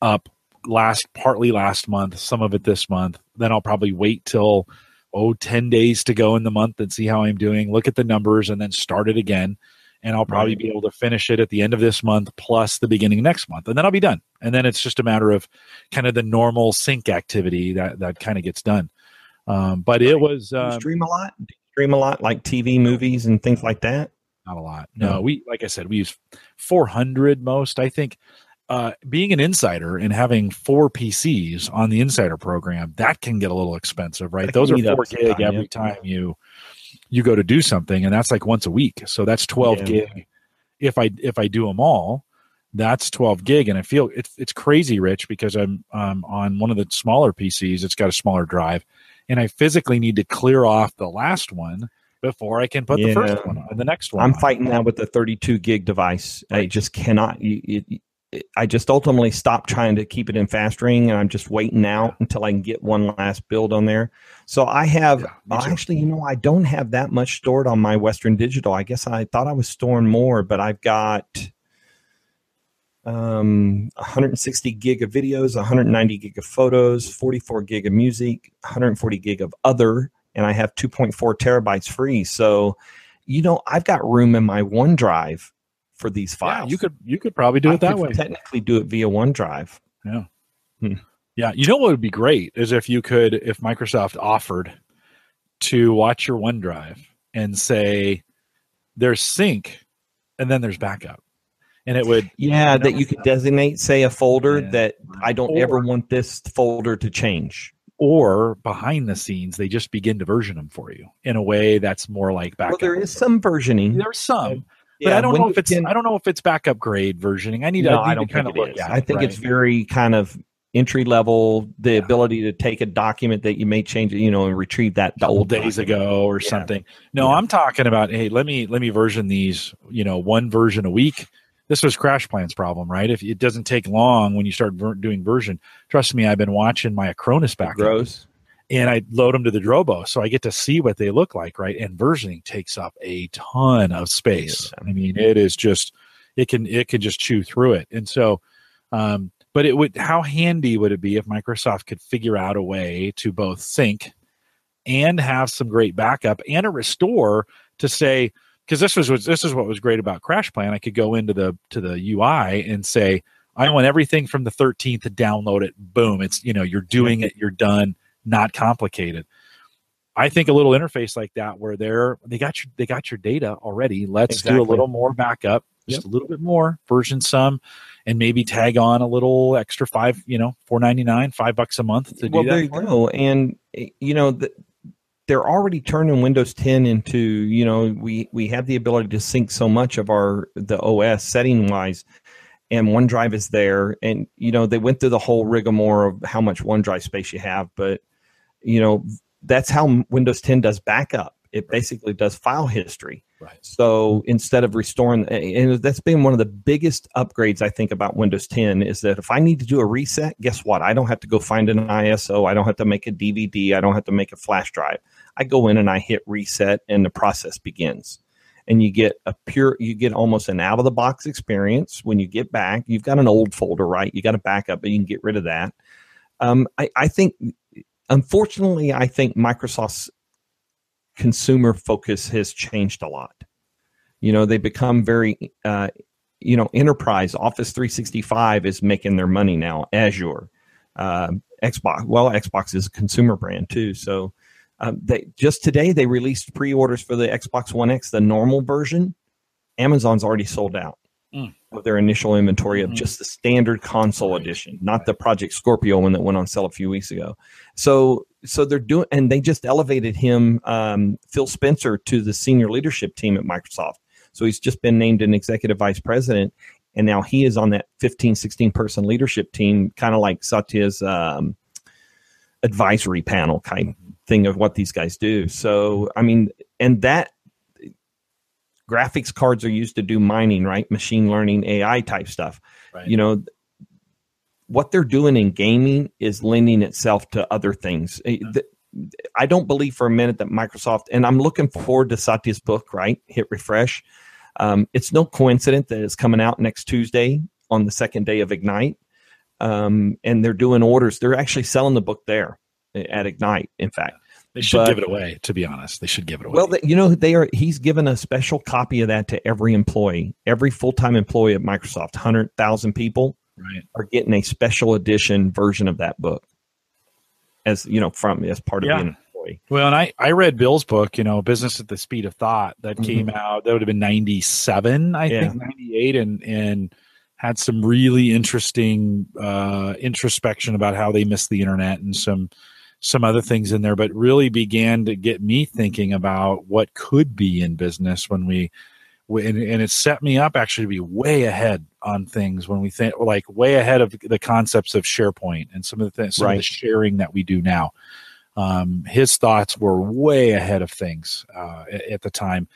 up last partly last month, some of it this month. Then I'll probably wait till oh 10 days to go in the month and see how I'm doing, look at the numbers and then start it again. And I'll probably Right. be able to finish it at the end of this month plus the beginning of next month. And then I'll be done. And then it's just a matter of kind of the normal sync activity that that kind of gets done. Um, but it was um, stream a lot? Do you stream a lot like TV, movies, and things like that? not a lot. No, No. we like I said, we use 400 most. I think uh, being an insider and having four PCs on the insider program that can get a little expensive, right? Those are four gig every time you you go to do something, and that's like once a week. So that's 12 Yeah. gig. If I if I do them all, that's 12 gig, and I feel it's it's crazy, Rich, because I'm um, on one of the smaller PCs. It's got a smaller drive, and I physically need to clear off the last one before I can put the Yeah. first one on the next one. I'm on. fighting now with the 32 gig device. I just cannot. You, you, it- I just ultimately stopped trying to keep it in fast ring, and I'm just waiting out until I can get one last build on there. So I have Yeah, actually, you know, I don't have that much stored on my Western Digital. I guess I thought I was storing more, but I've got um 160 gig of videos 190 gig of photos 44 gig of music 140 gig of other and i have 2.4 terabytes free so you know i've got room in my onedrive for these Yeah, files you could you could probably do I it that could way. technically do it via onedrive. Yeah, hmm. yeah you know what would be great is if you could, if Microsoft offered to watch your OneDrive and say there's sync and then there's backup, and it would yeah You that you could designate say a folder Yeah. that i don't Or- ever want this folder to change. or behind the scenes they just begin to version them for you in a way that's more like well backup. there is some versioning. There's some, but Yeah, I don't know if it's 10 I don't know if it's backup grade versioning. I need, No, I need I don't to kind of look at. I think right? it's very kind of entry level. The Yeah. ability to take a document that you may change, you know, and retrieve that the old days document. ago or Yeah. something. No. I'm talking about hey, let me let me version these, you know, one version a week. This was Crash Plan's problem, right? If it doesn't take long when you start ver- doing version, trust me, I've been watching my Acronis back grows. And I load them to the Drobo, so I get to see what they look like, right? And versioning takes up a ton of space. I mean, it is just it can it can just chew through it, and so. Um, but it would how handy would it be if Microsoft could figure out a way to both sync and have some great backup and a restore to say because this was was- this is what was great about Crash Plan. I could go into the to the UI and say I want everything from the 13th to download it. Boom, it's you know you're doing it, you're done, not complicated. I think a little interface like that where they're they got your they got your data already. Let's do a little more backup, just a little bit more, version some, and maybe tag on a little extra five, you know, four ninety nine, five bucks a month to Well, do there that. you go. And eh, you know, the, they're already turning Windows 10 into. You know, we we have the ability to sync so much of our the OS setting wise. And OneDrive is there, and you know they went through the whole rigmarole of how much OneDrive space you have, but you know that's how Windows 10 does backup. It basically does file history. Right. So instead of restoring, and that's been one of the biggest upgrades I think about Windows 10 is that if I need to do a reset, guess what? I don't have to go find an ISO. I don't have to make a DVD. I don't have to make a flash drive. I go in and I hit reset, and the process begins. And you get a pure, you get almost an out of the box experience when you get back. You've got an old folder, right? You got a backup, but you can get rid of that. Um, I, I think, unfortunately, I think Microsoft's consumer focus has changed a lot. You know, they become very, uh, you know, enterprise. Office 365 is making their money now. Azure, uh, Xbox. Well, Xbox is a consumer brand too. So, um, they just today they released pre-orders for the Xbox One X, the normal version. Amazon's already sold out mm. of their initial inventory mm-hmm. of just the standard console right. edition, not the Project Scorpio one that went on sale a few weeks ago. So so they're doing, and they just elevated him, um, Phil Spencer, to the senior leadership team at Microsoft. So he's just been named an executive vice president, and now he is on that 15, 16 person leadership team, kind of like Satya's um, advisory panel kind of thing of what these guys do. So I mean, and that graphics cards are used to do mining, right? Machine learning, AI type stuff. Right. You know, what they're doing in gaming is lending itself to other things. I don't believe for a minute that Microsoft, and I'm looking forward to Satya's book, right? Hit refresh. Um, it's no coincidence that it's coming out next Tuesday on the second day of Ignite. Um, and they're doing orders. They're actually selling the book there eh, at Ignite, in fact. They should but, give it away, to be honest. They should give it away. Well, you know, they are. He's given a special copy of that to every employee, every full time employee at Microsoft, hundred thousand people right. are getting a special edition version of that book as you know from as part of yeah. being employee. Well, and I I read Bill's book, you know, Business at the Speed of Thought, that mm-hmm. came out. That would have been ninety seven, I yeah. think, ninety eight, and and had some really interesting uh, introspection about how they missed the internet and some some other things in there, but really began to get me thinking about what could be in business when we and, and it set me up actually to be way ahead on things when we think like way ahead of the concepts of SharePoint and some of the things, some right. of the sharing that we do now. Um, his thoughts were way ahead of things uh, at, at, the time,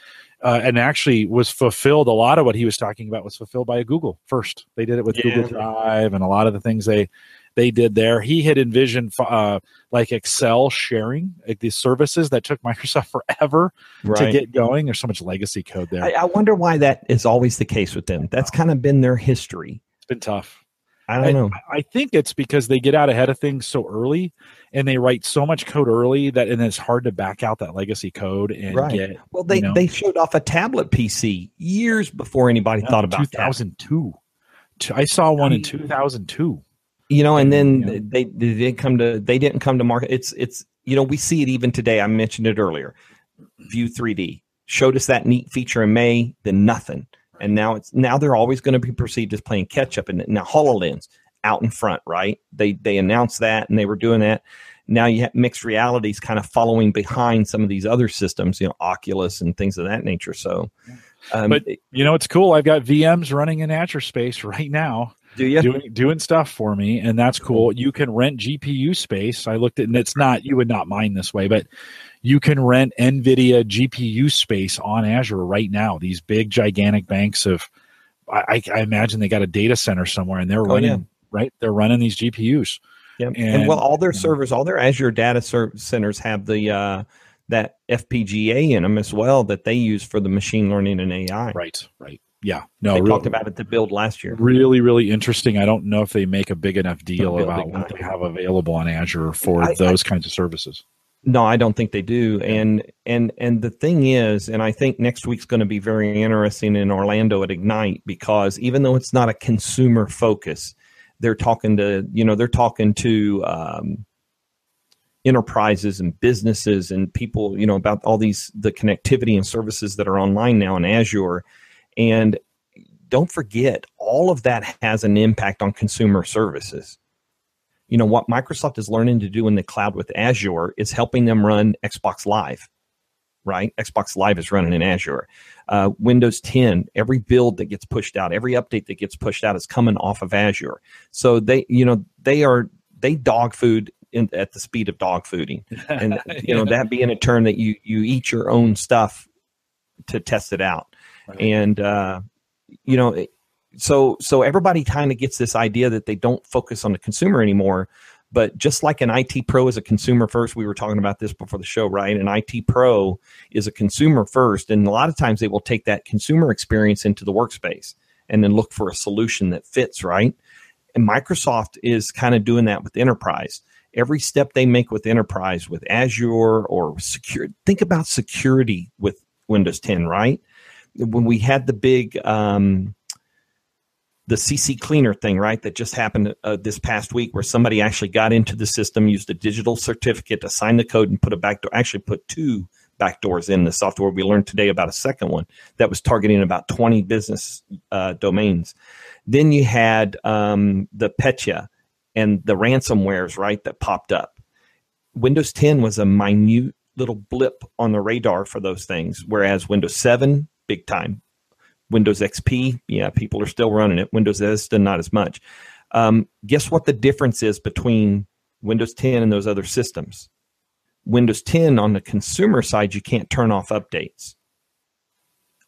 uh, and actually was fulfilled. A lot of what he was talking about was fulfilled by Google first. They did it with yeah. Google Drive and a lot of the things they they did there. He had envisioned uh, like Excel sharing, like these services that took Microsoft forever right. to get going. There's so much legacy code there. I, I, wonder why that is always the case with them. That's kind of been their history. It's been tough. I don't I, know. I think it's because they get out ahead of things so early and they write so much code early that and it's hard to back out that legacy code and right. get well they, you know, they showed off a tablet PC years before anybody yeah, thought about 2002. That. I saw one in 2002 you know and then yeah. they they didn't come to they didn't come to market. It's it's you know we see it even today. I mentioned it earlier. View 3d showed us that neat feature in may then nothing. And now it's now they're always going to be perceived as playing catch up and now hololens out in front right? They they announced that and they were doing that. Now you have mixed realities kind of following behind some of these other systems you know oculus and things of that nature. So um, but you know it's cool? I've got vms running in azure space right now do you doing doing stuff for me, and that's cool. You can rent GPU space. I looked at, and it's not you would not mind this way, but you can rent NVIDIA GPU space on Azure right now. These big gigantic banks of, I, I imagine they got a data center somewhere, and they're oh, running yeah. right. They're running these GPUs. Yeah, and, and, well, all their servers, all their Azure data centers have the uh, that FPGA in them as well that they use for the machine learning and AI. Right, right yeah, no, they talked about it to build last year. Really, really interesting. I don't know if they make a big enough deal about what they have available on Azure for I, those I, kinds of services. No, I don't think they do. And and and the thing is, and I think next week's going to be very interesting in Orlando at Ignite because even though it's not a consumer focus, they're talking to you know they're talking to um, enterprises and businesses and people you know about all these the connectivity and services that are online now in Azure and don't forget, all of that has an impact on consumer services. You know, what Microsoft is learning to do in the cloud with Azure is helping them run Xbox Live, right? Xbox Live is running in Azure. Uh, Windows 10, every build that gets pushed out, every update that gets pushed out is coming off of Azure. So they, you know, they are, they dog food in, at the speed of dog fooding, and you know that being a term that you you eat your own stuff to test it out, right. and uh, you know, so so everybody kind of gets this idea that they don't focus on the consumer anymore. But just like an IT pro is a consumer first, we were talking about this before the show, right? An IT pro is a consumer first, and a lot of times they will take that consumer experience into the workspace and then look for a solution that fits, right? And Microsoft is kind of doing that with enterprise. Every step they make with enterprise, with Azure or secure, think about security with Windows 10, right? When we had the big um, the CCleaner thing, right? That just happened uh, this past week, where somebody actually got into the system, used a digital certificate to sign the code, and put a backdoor. Actually, put two backdoors in the software. We learned today about a second one that was targeting about 20 business uh, domains. Then you had um, the Petya and the ransomwares, right? That popped up. Windows 10 was a minute little blip on the radar for those things, whereas Windows 7, big time, Windows XP, yeah, people are still running it. Windows Vista, not as much. Um, guess what the difference is between Windows 10 and those other systems? Windows 10 on the consumer side, you can't turn off updates.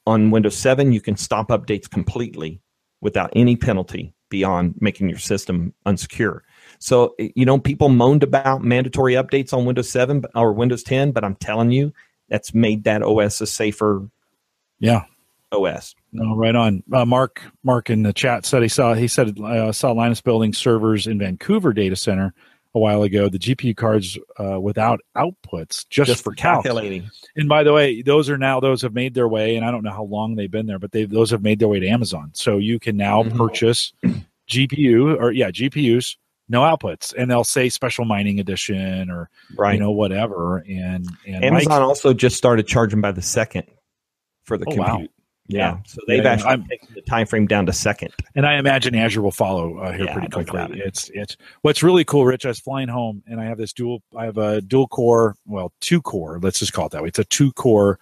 On Windows 7, you can stop updates completely without any penalty beyond making your system unsecure. So, you know, people moaned about mandatory updates on Windows 7 or Windows 10, but I'm telling you, that's made that OS a safer yeah OS. No, right on. Uh, Mark, Mark in the chat said he saw he said uh, saw Linus building servers in Vancouver data center a while ago. The GPU cards uh, without outputs just, just for calculating. And by the way, those are now those have made their way, and I don't know how long they've been there, but they those have made their way to Amazon. So you can now mm-hmm. purchase GPU or yeah GPUs no outputs and they'll say special mining edition or right. you know whatever and, and amazon also just started charging by the second for the oh, compute wow. Yeah. So they've yeah, actually I'm, taken the time frame down to second. And I imagine Azure will follow uh, here yeah, pretty quickly. It. It's it's what's really cool, Rich. I was flying home and I have this dual I have a dual core, well, two core, let's just call it that way. It's a two core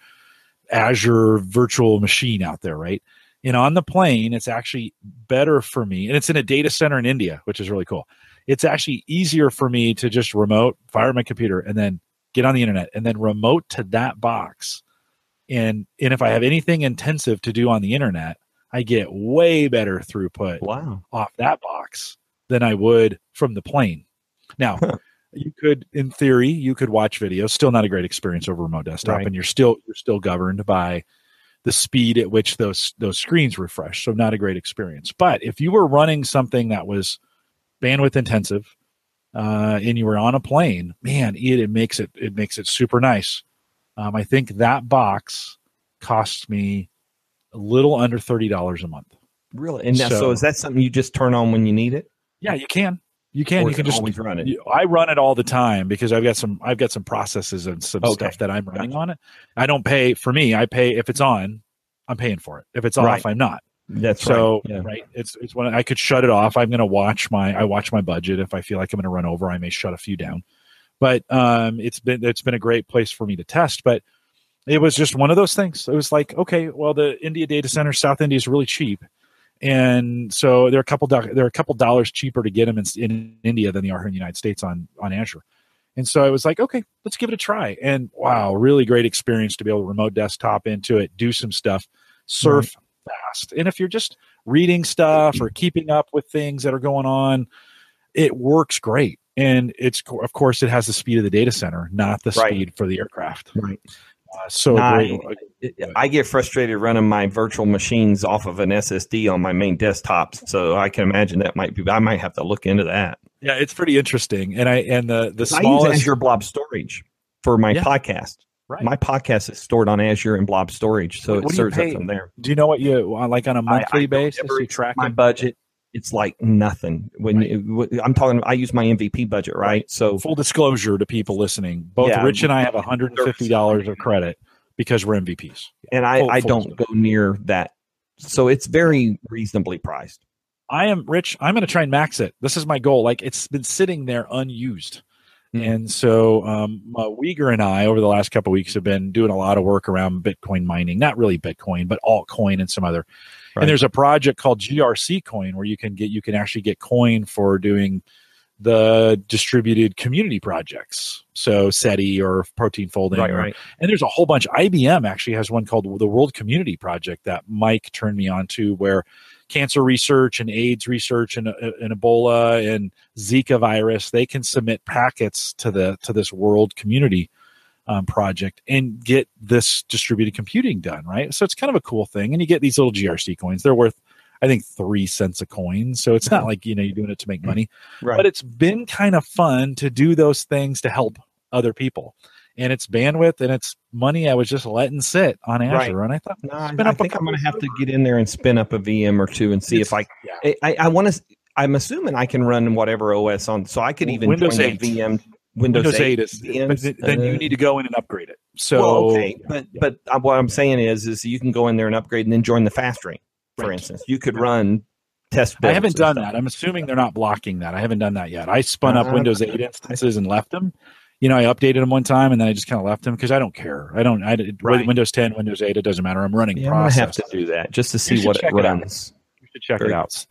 Azure virtual machine out there, right? And on the plane, it's actually better for me. And it's in a data center in India, which is really cool. It's actually easier for me to just remote fire my computer and then get on the internet and then remote to that box and and if I have anything intensive to do on the internet, I get way better throughput wow. off that box than I would from the plane. Now, you could, in theory, you could watch videos. Still not a great experience over remote desktop, right. and you're still you're still governed by the speed at which those those screens refresh. So not a great experience. But if you were running something that was bandwidth intensive, uh, and you were on a plane, man, it, it makes it it makes it super nice um, I think that box costs me a little under thirty dollars a month. Really? And so, so, is that something you just turn on when you need it? Yeah, you can. You can. you can just always run it. You, I run it all the time because I've got some. I've got some processes and some okay. stuff that I'm running gotcha. on it. I don't pay for me. I pay if it's on. I'm paying for it. If it's right. off, I'm not. That's so right. Yeah. right. It's it's when I could shut it off. I'm going to watch my I watch my budget. If I feel like I'm going to run over, I may shut a few down. But um, it's been it's been a great place for me to test. But it was just one of those things. It was like, okay, well, the India data center, South India is really cheap, and so they're a couple do- they're a couple dollars cheaper to get them in, in India than they are here in the United States on on Azure. And so I was like, okay, let's give it a try. And wow, really great experience to be able to remote desktop into it, do some stuff, surf mm-hmm. fast. And if you're just reading stuff or keeping up with things that are going on, it works great. And it's of course it has the speed of the data center, not the right. speed for the aircraft. Right. Uh, so I, I, get frustrated running my virtual machines off of an SSD on my main desktops. So I can imagine that might be. I might have to look into that. Yeah, it's pretty interesting. And I and the the smallest I use Azure Blob Storage for my yeah. podcast. Right. My podcast is stored on Azure and Blob Storage, so what, it serves up from there. Do you know what you like on a monthly I, I basis? You track my budget it's like nothing. When right. I'm talking, I use my MVP budget, right? right? So full disclosure to people listening, both yeah, Rich and I have 150 dollars of credit because we're MVPs, and I, full, I full don't go near that. So it's very reasonably priced. I am Rich. I'm going to try and max it. This is my goal. Like it's been sitting there unused. Mm-hmm. And so um, uh, Weger and I, over the last couple weeks, have been doing a lot of work around Bitcoin mining. Not really Bitcoin, but altcoin and some other Right. And there's a project called GRC Coin where you can get you can actually get coin for doing the distributed community projects. So SETI or Protein Folding. Right, or- right. And there's a whole bunch. IBM actually has one called the World Community Project that Mike turned me on to, where cancer research and AIDS research and, uh, and Ebola and Zika virus they can submit packets to the to this World Community um, project and get this distributed computing done. Right, so it's kind of a cool thing. And you get these little GRC coins. They're worth I think three cents a coin. So it's not like you know you're doing it to make money Right. but it's been kind of fun to do those things to help other people and it's bandwidth and it's money i was just letting sit on azure and i thought No, I, I think I'm going to have to get in there and spin up a VM or two and see if I. yeah. I, I want to. I'm assuming I can run whatever OS on, so I could even Windows join 8. the VM. Windows, windows 8 8, is VMs, but th- then you uh, need to go in and upgrade it so well, okay, but but uh, what I'm saying is, is you can go in there and upgrade and then join the fast ring. For Right. instance, you could run test. i haven't done that i'm assuming they're not blocking that i haven't done that yet i spun up Uh, windows 8 instances and left them you know i updated them one time and then i just kind of left them because i don't care i don't i Right. windows 10 windows 8 it doesn't matter i'm running Yeah, process have to do that just to see what it runs. You should check it out.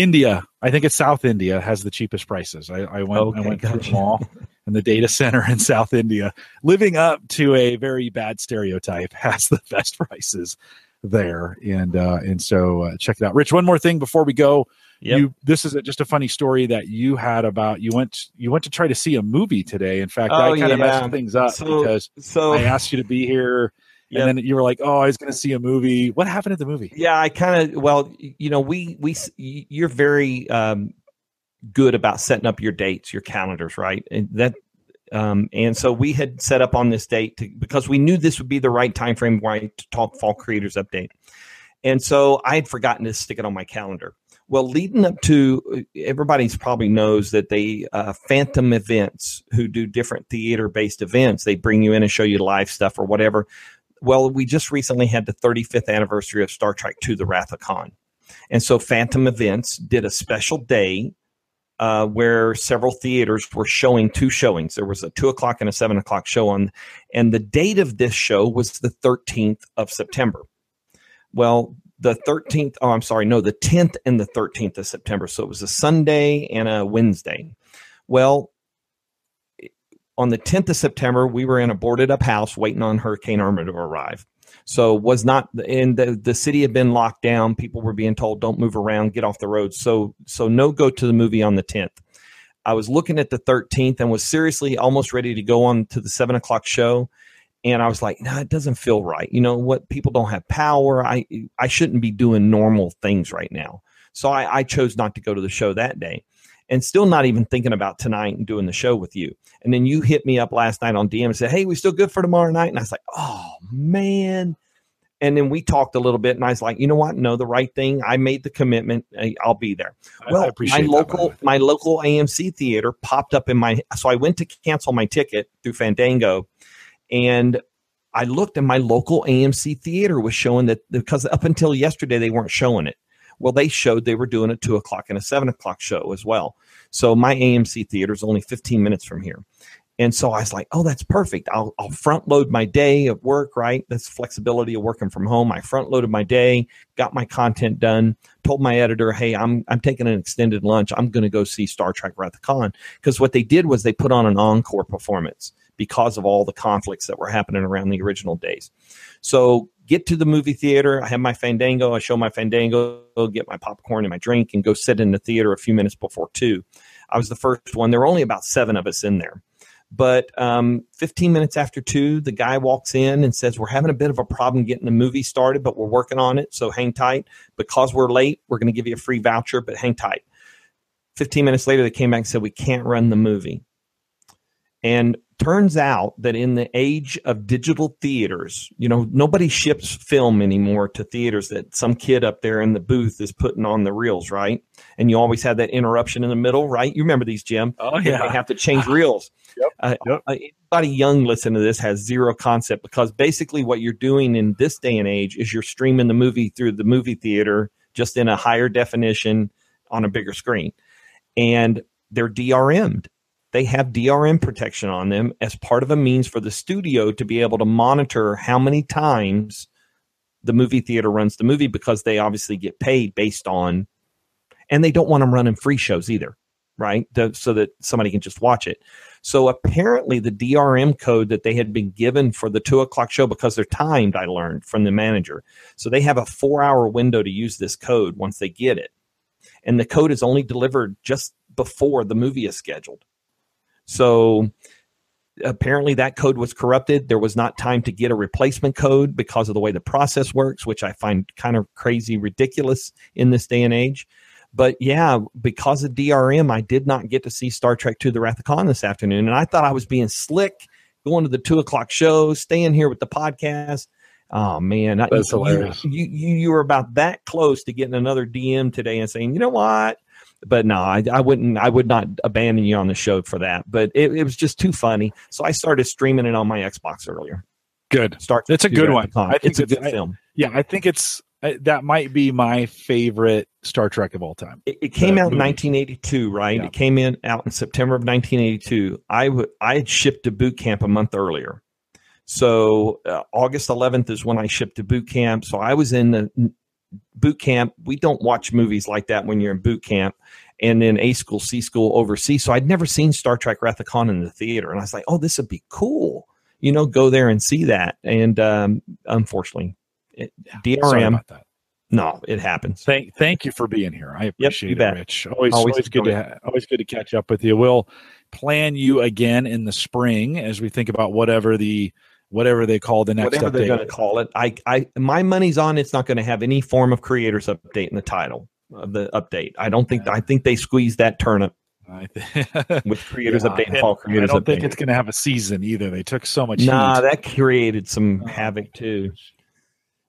India, I think it's South India has the cheapest prices. I, I went, Okay, I went through gotcha. them all, and the data center in South India, living up to a very bad stereotype, has the best prices there. And uh, and so uh, check it out. Rich, one more thing before we go. Yep. You this is a, just a funny story that you had about you went you went to try to see a movie today. In fact, I Oh, kind of yeah. messed things up So- because So I asked you to be here. Yep. And then you were like, "Oh, I was going to see a movie." What happened at the movie? Yeah, I kind of well, you know, we we you're very um, good about setting up your dates, your calendars, right? And that um, and so we had set up on this date to, because we knew this would be the right time frame why to talk fall creators update. And so I had forgotten to stick it on my calendar. Well, leading up to everybody's probably knows that they uh, Fathom Events, who do different theater based events, they bring you in and show you live stuff or whatever. Well, we just recently had the 35th anniversary of Star Trek II: The Wrath of Khan, and so Fathom Events did a special day uh, where several theaters were showing two showings. There was a two o'clock and a seven o'clock show on, and the date of this show was the 13th of September. Well, the 13th, oh, I'm sorry, no, the 10th and the 13th of September. So it was a Sunday and a Wednesday. Well, on the 10th of September, we were in a boarded up house waiting on Hurricane Irma to arrive. So was not in the, the city had been locked down. People were being told don't move around, get off the road. So so no go to the movie on the 10th. I was looking at the 13th and was seriously almost ready to go on to the seven o'clock show. And I was like, no, it doesn't feel right. You know what? People don't have power. I I shouldn't be doing normal things right now. So I, I chose not to go to the show that day and still not even thinking about tonight and doing the show with you. And then you hit me up last night on DM and said, Hey, we still good for tomorrow night? And I was like, Oh man. And then we talked a little bit and I was like, you know what? No, the right thing. I made the commitment. I'll be there. I- Well, I appreciate my local my local AMC theater popped up in my so I went to cancel my ticket through Fandango and I looked and my local AMC theater was showing that because up until yesterday they weren't showing it. Well, they showed they were doing a two o'clock and a seven o'clock show as well. So my AMC theater is only 15 minutes from here. And so I was like, oh, that's perfect. I'll, I'll front load my day of work, right? That's flexibility of working from home. I front loaded my day, got my content done, told my editor, hey, I'm, I'm taking an extended lunch. I'm going to go see Star Trek Wrath of Khan. Because what they did was they put on an encore performance because of all the conflicts that were happening around the original days. So get to the movie theater. I have my Fandango. I show my Fandango, get my popcorn and my drink, and go sit in the theater a few minutes before two. I was the first one. There were only about seven of us in there. But um, 15 minutes after two, the guy walks in and says, We're having a bit of a problem getting the movie started, but we're working on it. So hang tight. Because we're late, we're going to give you a free voucher, but hang tight. 15 minutes later, they came back and said, We can't run the movie. And turns out that in the age of digital theaters, you know, nobody ships film anymore to theaters that some kid up there in the booth is putting on the reels, right? And you always have that interruption in the middle, right? You remember these, Jim? Oh They have to change reels. Yep, Uh, yep. uh, anybody young listening to this has zero concept because basically what you're doing in this day and age is you're streaming the movie through the movie theater just in a higher definition on a bigger screen. And they're DRM'd. They have DRM protection on them as part of a means for the studio to be able to monitor how many times the movie theater runs the movie because they obviously get paid based on, and they don't want them running free shows either right? The, so that somebody can just watch it. So apparently, the DRM code that they had been given for the two o'clock show, because they're timed, I learned from the manager. So they have a four hour window to use this code once they get it. And the code is only delivered just before the movie is scheduled. So apparently that code was corrupted. There was not time to get a replacement code because of the way the process works, which I find kind of crazy, ridiculous in this day and age. But yeah, because of DRM, I did not get to see Star Trek II The Wrath of Khan this afternoon. And I thought I was being slick, going to the two o'clock show, staying here with the podcast. Oh man, that's you, hilarious. You, you you were about that close to getting another DM today and saying, you know what? But no, I, I wouldn't. I would not abandon you on the show for that. But it, it was just too funny, so I started streaming it on my Xbox earlier. Good. Start. It's a good one. I think it's a good I, film. Yeah, I think it's I, that might be my favorite Star Trek of all time. It, it came The out in 1982, right? Yeah. It came in out in September of 1982. I w- I had shipped to boot camp a month earlier, so uh, August 11th is when I shipped to boot camp. So I was in the boot camp. We don't watch movies like that when you're in boot camp, and then A school, C school, overseas. So I'd never seen Star Trek Wrath of Khan in the theater, and I was like, oh, this would be cool. You know, go there and see that. And um, unfortunately, it, Sorry DRM. about that. No, it happens. Thank, thank you for being here. I appreciate you it. Rich. Always, Always always, good to always good to catch up with you. We'll plan you again in the spring as we think about whatever the whatever they call the next whatever they're going to call it. I, I, my money's on it's not going to have any form of creators update in the title of the update. I don't think. I think they squeezed that turnip I th- with creators Yeah, update and and fall I don't update. think it's going to have a season either. They took so much. nah, heat. that created some Oh, havoc too.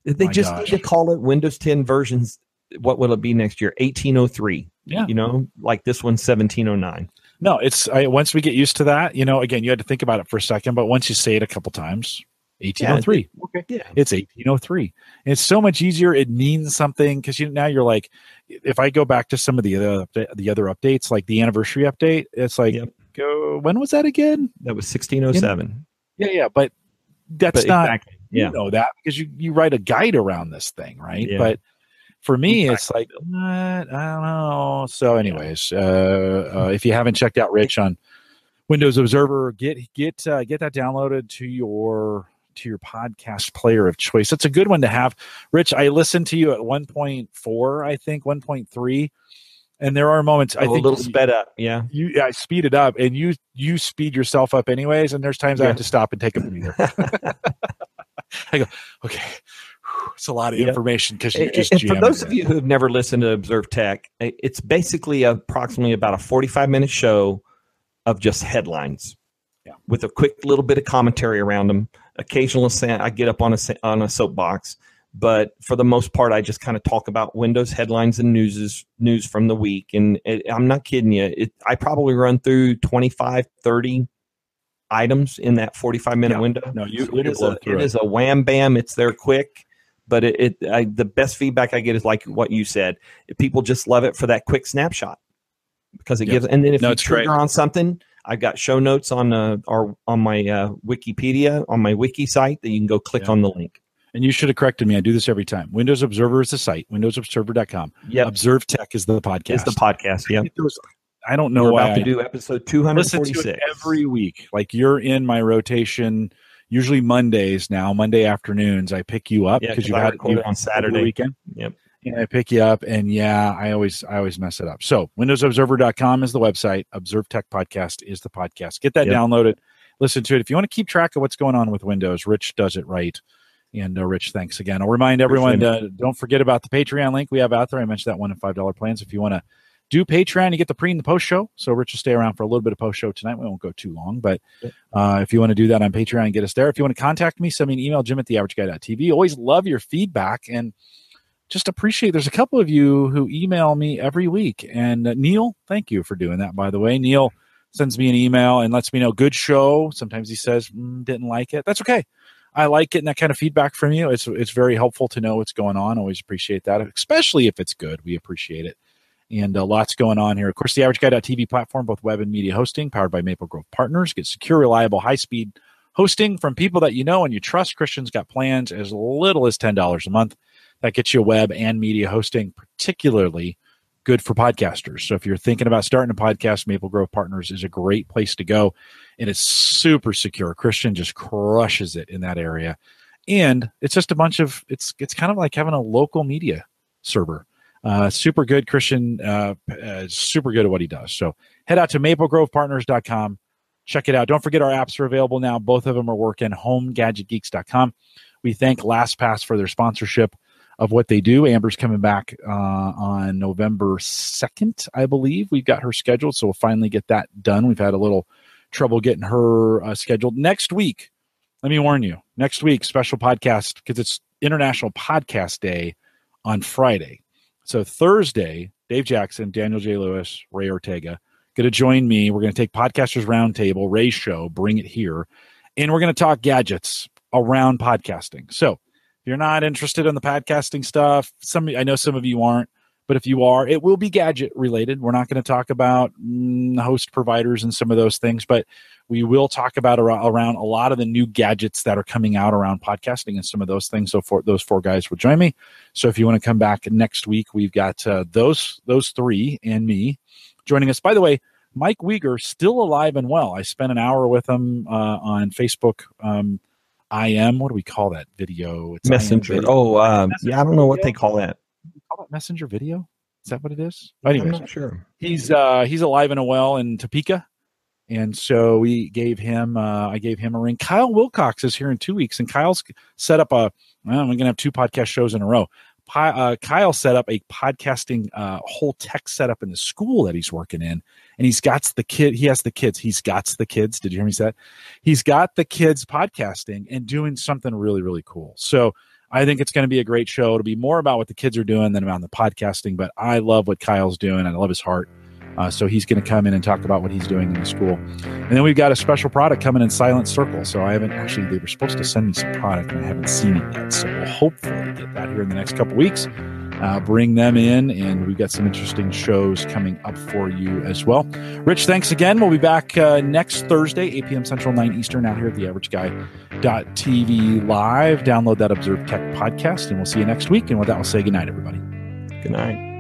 They My just gosh. need to call it Windows 10 versions. What will it be next year? 1803. Yeah. You know, like this one, 1709. No, it's I, once we get used to that. You know, again, you had to think about it for a second, but once you say it a couple times, eighteen oh three. Okay, Yeah. it's 1803 it's so much easier it means something because you now you're like if i go back to some of the other the other updates like the anniversary update it's like Yep. go when was that again That was 1607. yeah yeah but that's But not exactly. Yeah. you know that because you you write a guide around this thing right Yeah. but for me Exactly. it's like what i don't know so anyways uh, uh if you haven't checked out rich on windows observer get get uh, get that downloaded to your to your podcast player of choice that's a good one to have rich i listened to you at 1.4 i think 1.3 and there are moments i Oh, a think little you- sped up. Yeah. you I speed it up and you you speed yourself up anyways and there's times I have to stop and take a breather. I go, okay, it's a lot of Yeah. information because you just for those it. of you who have never listened to Observe Tech, it's basically approximately about a 45 minute show of just headlines Yeah. with a quick little bit of commentary around them. Occasionally, I get up on a on a soapbox, but for the most part, I just kind of talk about Windows headlines and news news from the week. And it, I'm not kidding you. It, I probably run through 25, 30 items in that 45 minute Yeah. window. No, you- So it is a, it it. is a wham bam. It's there quick but it, it I, the best feedback I get is like what you said. People just love it for that quick snapshot because it Yeah. gives. And then if No, you it's great. trigger on something, I've got show notes on uh, our on my uh, Wikipedia on my wiki site that you can go click Yeah. on the link. And you should have corrected me. I do this every time. Windows Observer is the site. WindowsObserver.com. Yeah. Observe Tech is the podcast. is the podcast. Yep, was- I don't know we're why about to I do episode two hundred listen forty to it six every week. Like you're in my rotation. Usually Mondays now, Monday afternoons. I pick you up Yeah, you I had you it on Saturday. weekend. Yep. and I pick you up, and yeah, I always I always mess it up. So WindowsObserver.com is the website. Observe Tech Podcast is the podcast. Get that Yep. downloaded, listen to it. If you want to keep track of what's going on with Windows, Rich does it right. And uh, Rich, thanks again. I'll remind everyone uh, don't forget about the Patreon link we have out there. I mentioned that one and five dollar plans. If you want to do Patreon, you get the pre and the post show. So Rich will stay around for a little bit of post show tonight. We won't go too long, but uh, if you want to do that on Patreon, get us there. If you want to contact me, send me an email, Jim at the average guy.tv. Always love your feedback and just appreciate there's a couple of you who email me every week. And uh, neil thank you for doing that by the way. Neil sends me an email and lets me know good show. Sometimes he says mm, didn't like it. That's okay. I like getting that kind of feedback from you. It's it's very helpful to know what's going on. Always appreciate that especially if it's good. We appreciate it and uh, lots going on here of course the average guy.tv platform both web and media hosting powered by maple grove partners get secure reliable high speed hosting from people that you know and you trust christian's got plans as little as $10 a month that gets you web and media hosting, particularly good for podcasters. So if you're thinking about starting a podcast, Maple Grove Partners is a great place to go. And it's super secure. Christian just crushes it in that area. And it's just a bunch of it's it's kind of like having a local media server. Uh, super good Christian, uh, uh, super good at what he does. So head out to maplegrovepartners.com. Check it out. Don't forget our apps are available now. Both of them are working. HomeGadgetGeeks.com. We thank LastPass for their sponsorship of what they do. Amber's coming back uh, on November 2nd, I believe. We've got her scheduled, so we'll finally get that done. We've had a little trouble getting her uh, scheduled. Next week, let me warn you, next week, special podcast because it's International Podcast Day on Friday. So Thursday, Dave Jackson, Daniel J. Lewis, Ray Ortega going to join me. We're going to take Podcasters Roundtable, Ray's show, bring it here, and we're going to talk gadgets around podcasting. So if you're not interested in the podcasting stuff, some I know some of you aren't, but if you are, it will be gadget related. We're not going to talk about mm, host providers and some of those things, but we will talk about around, around a lot of the new gadgets that are coming out around podcasting and some of those things. So for those four guys will join me. So if you want to come back next week, we've got uh, those those three and me joining us. By the way, Mike Weger still alive and well. I spent an hour with him uh, on Facebook. Um, I am. What do we call that video? It's messenger. Oh, um, messenger yeah, I don't know what they call that. Call it messenger video. Is that what it is? Anyway, I'm not sure. He's uh, he's alive and well in Topeka, and so we gave him. Uh, I gave him a ring. Kyle Wilcox is here in two weeks, and Kyle's set up a. Well, we're gonna have two podcast shows in a row. Uh, Kyle set up a podcasting uh, whole tech setup in the school that he's working in, and he's got the kid. He has the kids. He's got the kids. Did you hear me say that? He's got the kids podcasting and doing something really really cool. So I think it's going to be a great show. It'll be more about what the kids are doing than about the podcasting. But I love what Kyle's doing. I love his heart. Uh, so he's going to come in and talk about what he's doing in the school. And then we've got a special product coming in Silent Circle. So I haven't actually, they were supposed to send me some product and I haven't seen it yet. So we'll hopefully get that here in the next couple weeks. Uh, bring them in, and we've got some interesting shows coming up for you as well. Rich, thanks again. We'll be back uh, next Thursday, 8 p.m. Central, 9 Eastern, out here at the Average Guy.tv live. Download that Observe Tech podcast, and we'll see you next week. And with that, we'll say goodnight, everybody. Good night.